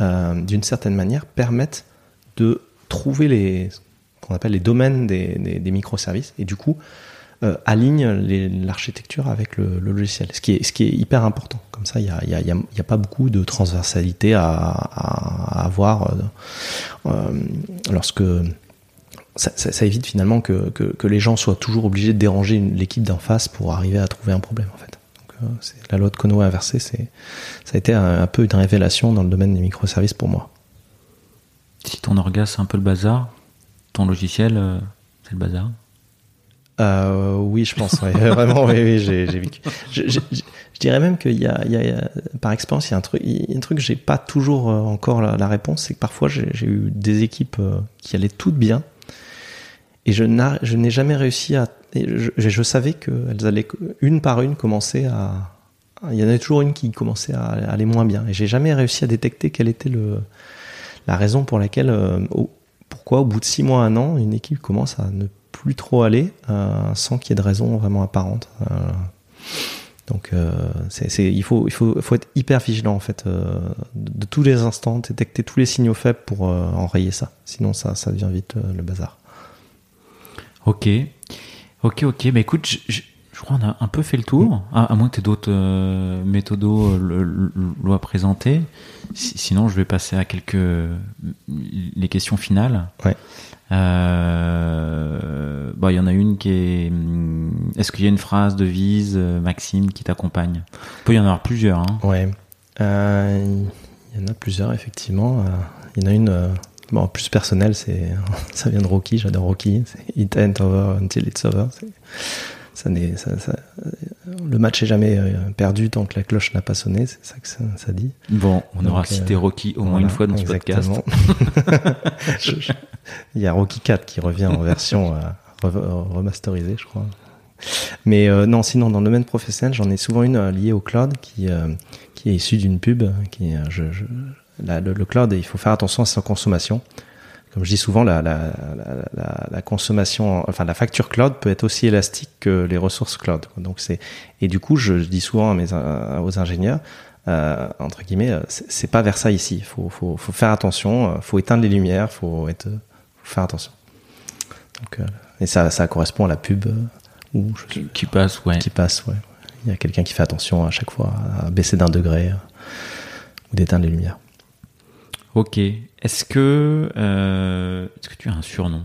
euh, d'une certaine manière permettent de trouver les qu'on appelle les domaines des microservices et du coup euh, aligne l'architecture avec le, logiciel, ce qui, est, hyper important. Comme ça, il n'y a, y a, pas beaucoup de transversalité à, avoir euh, euh, lorsque ça, évite finalement que, les gens soient toujours obligés de déranger l'équipe d'en face pour arriver à trouver un problème en fait. Donc, la loi de Kono inversée, ça a été un, peu une révélation dans le domaine des microservices pour moi. Si ton orga c'est un peu le bazar, ton logiciel c'est le bazar euh, oui, je pense. Ouais. Vraiment, oui, oui j'ai vécu. Je, je, je, dirais même qu'il y, y, a, par expérience, il y a un truc, il y a un truc, j'ai pas toujours euh, encore la, la réponse, c'est que parfois j'ai eu des équipes euh, qui allaient toutes bien, et je n'ai jamais réussi à. Je, savais qu'elles allaient une par une commencer à. Il y en avait toujours une qui commençait à aller moins bien, et j'ai jamais réussi à détecter quelle était le la raison pour laquelle, pourquoi au bout de six mois, un an, une équipe commence à ne plus trop aller euh, sans qu'il y ait de raison vraiment apparente. Euh, donc, euh, c'est, il, faut, il faut, être hyper vigilant en fait, de, tous les instants, détecter tous les signaux faibles pour enrayer ça. Sinon, ça, ça devient vite le bazar. Ok, ok, ok. Mais écoute, je crois qu'on a un peu fait le tour, à, à moins que tu aies d'autres euh, méthodos présenter. Si, sinon, je vais passer à quelques les questions finales. Ouais. Euh, bon, il y en a une qui est. Hmm, est-ce qu'il y a une phrase de Vise, euh, Maxime, qui t'accompagne? Il peut y en avoir plusieurs. Hein. Ouais. Euh, il y en a plusieurs, effectivement. Euh, il y en a une. Euh, bon, plus personnelle, c'est ça vient de Rocky. J'adore Rocky. It ain't over until it's over. Ça n'est, ça, ça, le match est jamais perdu tant que la cloche n'a pas sonné. C'est ça que ça, ça, dit. Bon, on Donc, aura cité Rocky au moins une fois dans exactement. ce podcast. il y a Rocky 4 qui revient en version euh, remasterisée, je crois. Mais euh, non, sinon dans le domaine professionnel, j'en ai souvent une euh, liée au cloud qui euh, qui est issue d'une pub. Qui, euh, je, je, la, le, le, cloud, il faut faire attention à sa consommation. Comme je dis souvent, la, la, la, la, consommation, enfin la facture cloud peut être aussi élastique que les ressources cloud. Donc c'est et du coup, je, je dis souvent à mes aux ingénieurs, euh, entre guillemets, c'est pas vers ça ici. Il faut, faut, faut faire attention, faut éteindre les lumières, faut être faire attention. Donc, euh, et ça, ça correspond à la pub euh, où je, qui, qui, passe, ouais. Qui passe, ouais. Il y a quelqu'un qui fait attention à chaque fois à baisser d'un degré euh, ou d'éteindre les lumières. Ok. Est-ce que, euh, est-ce que tu as un surnom?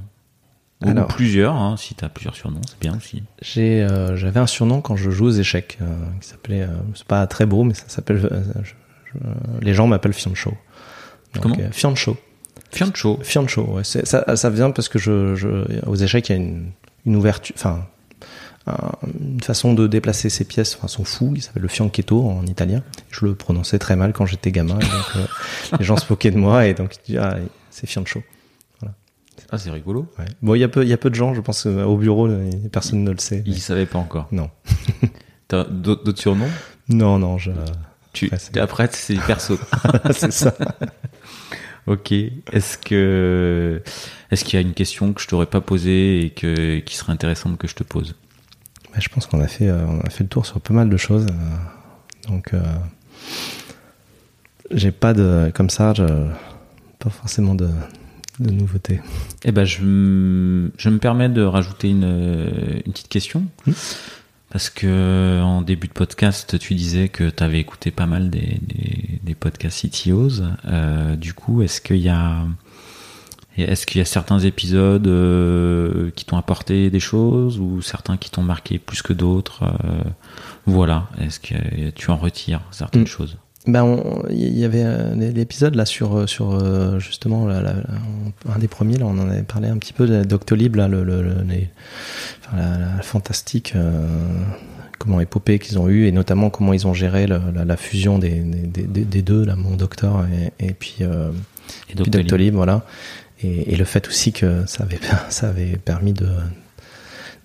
Ou Alors. plusieurs, hein, si tu as plusieurs surnoms, c'est bien aussi. J'ai, euh, j'avais un surnom quand je joue aux échecs euh, qui s'appelait, c'est pas très beau, mais ça s'appelle, je- je- les gens m'appellent Fiancho. Donc, Comment? Fiancho. Fiancho. Fiancho, ouais. Ça, ça vient parce que je, je, aux échecs, il y a une, une ouverture, enfin, une façon de déplacer ses pièces, enfin, son fou, il s'appelle le fianchetto en italien. Je le prononçais très mal quand j'étais gamin, et donc euh, les gens se moquaient de moi, et donc ils disaient, ah, c'est Fiancho. Ah, c'est rigolo. Ouais. Bon, il y a peu, il y a peu de gens, je pense, euh, au bureau, euh, personne ne le sait. Il savait pas encore. Non. T'as d'autres surnoms? Non, non, je, tu, Ouais, Après, c'est perso. c'est ça. ok. Est-ce que est-ce qu'il y a une question que je t'aurais pas posée et que qui serait intéressante que je te pose? Bah, je pense qu'on a fait, euh, on a fait le tour sur pas mal de choses. euh, donc, euh, j'ai pas de, comme ça, je, pas forcément de, de nouveautés. Eh ben, je, je me permets de rajouter une, une petite question. Parce que en début de podcast, tu disais que tu avais écouté pas mal des, des, des podcasts CTOs. Euh, du coup, est-ce qu'il y a est-ce qu'il y a certains épisodes euh, qui t'ont apporté des choses ou certains qui t'ont marqué plus que d'autres euh, Voilà. Est-ce que tu en retires certaines Hmm. choses? Ben, on- il y avait euh, l'épisode là sur euh, sur euh, justement un des premiers là, on en avait parlé un petit peu de Doctolib là, le, le, le- les- enfin, la, la fantastique euh, comment épopée qu'ils ont eu et notamment comment ils ont géré le- la, la fusion des, des, des, des deux là, mon docteur et, et puis euh, Et. Doctolib, voilà. Et, le fait aussi que ça avait, ça avait permis de,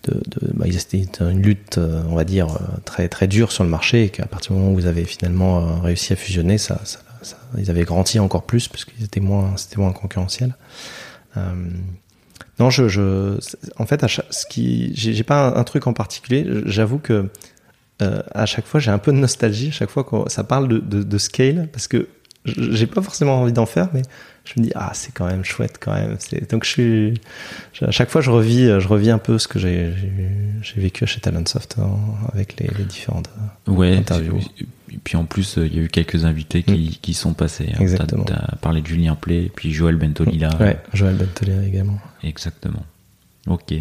de, de bah, c'était une lutte, euh, on va dire, euh, très très dure sur le marché, et qu'à partir du moment où vous avez finalement euh, réussi à fusionner, ça, ils avaient grandi encore plus parce étaient moins, c'était moins concurrentiel. Non, je, je, en fait, à chaque, ce qui, j'ai pas un, truc en particulier. J'avoue que à chaque fois, j'ai un peu de nostalgie. À chaque fois que ça parle de, de, de scale, parce que j'ai pas forcément envie d'en faire, mais je me dis ah c'est quand même chouette quand même. Donc je suis à chaque fois je revis je revis un peu ce que j'ai vécu chez Talentsoft hein, avec les, les différentes. Ouais. interview. Et puis en plus, euh, il y a eu quelques invités qui, qui sont passés. hein. Exactement. T'as as parlé de Julien Play, et puis Joël Bentolila. Ouais, Joël Benteler également. Exactement. Ok.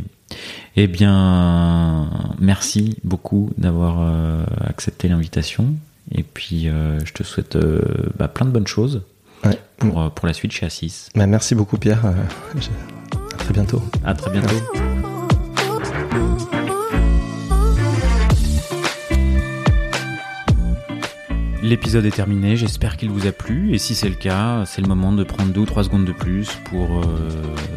Eh bien, merci beaucoup d'avoir euh, accepté l'invitation. Et puis, euh, je te souhaite euh, bah, plein de bonnes choses Ouais. pour, euh, pour la suite chez Assis. Bah, merci beaucoup Pierre. Euh, à très bientôt. À très bientôt. L'épisode est terminé, j'espère qu'il vous a plu et si c'est le cas, c'est le moment de prendre deux ou trois secondes de plus pour euh,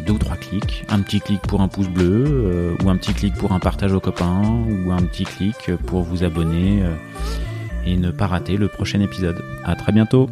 deux ou trois clics. Un petit clic pour un pouce bleu euh, ou un petit clic pour un partage aux copains ou un petit clic pour vous abonner euh, et ne pas rater le prochain épisode. À très bientôt.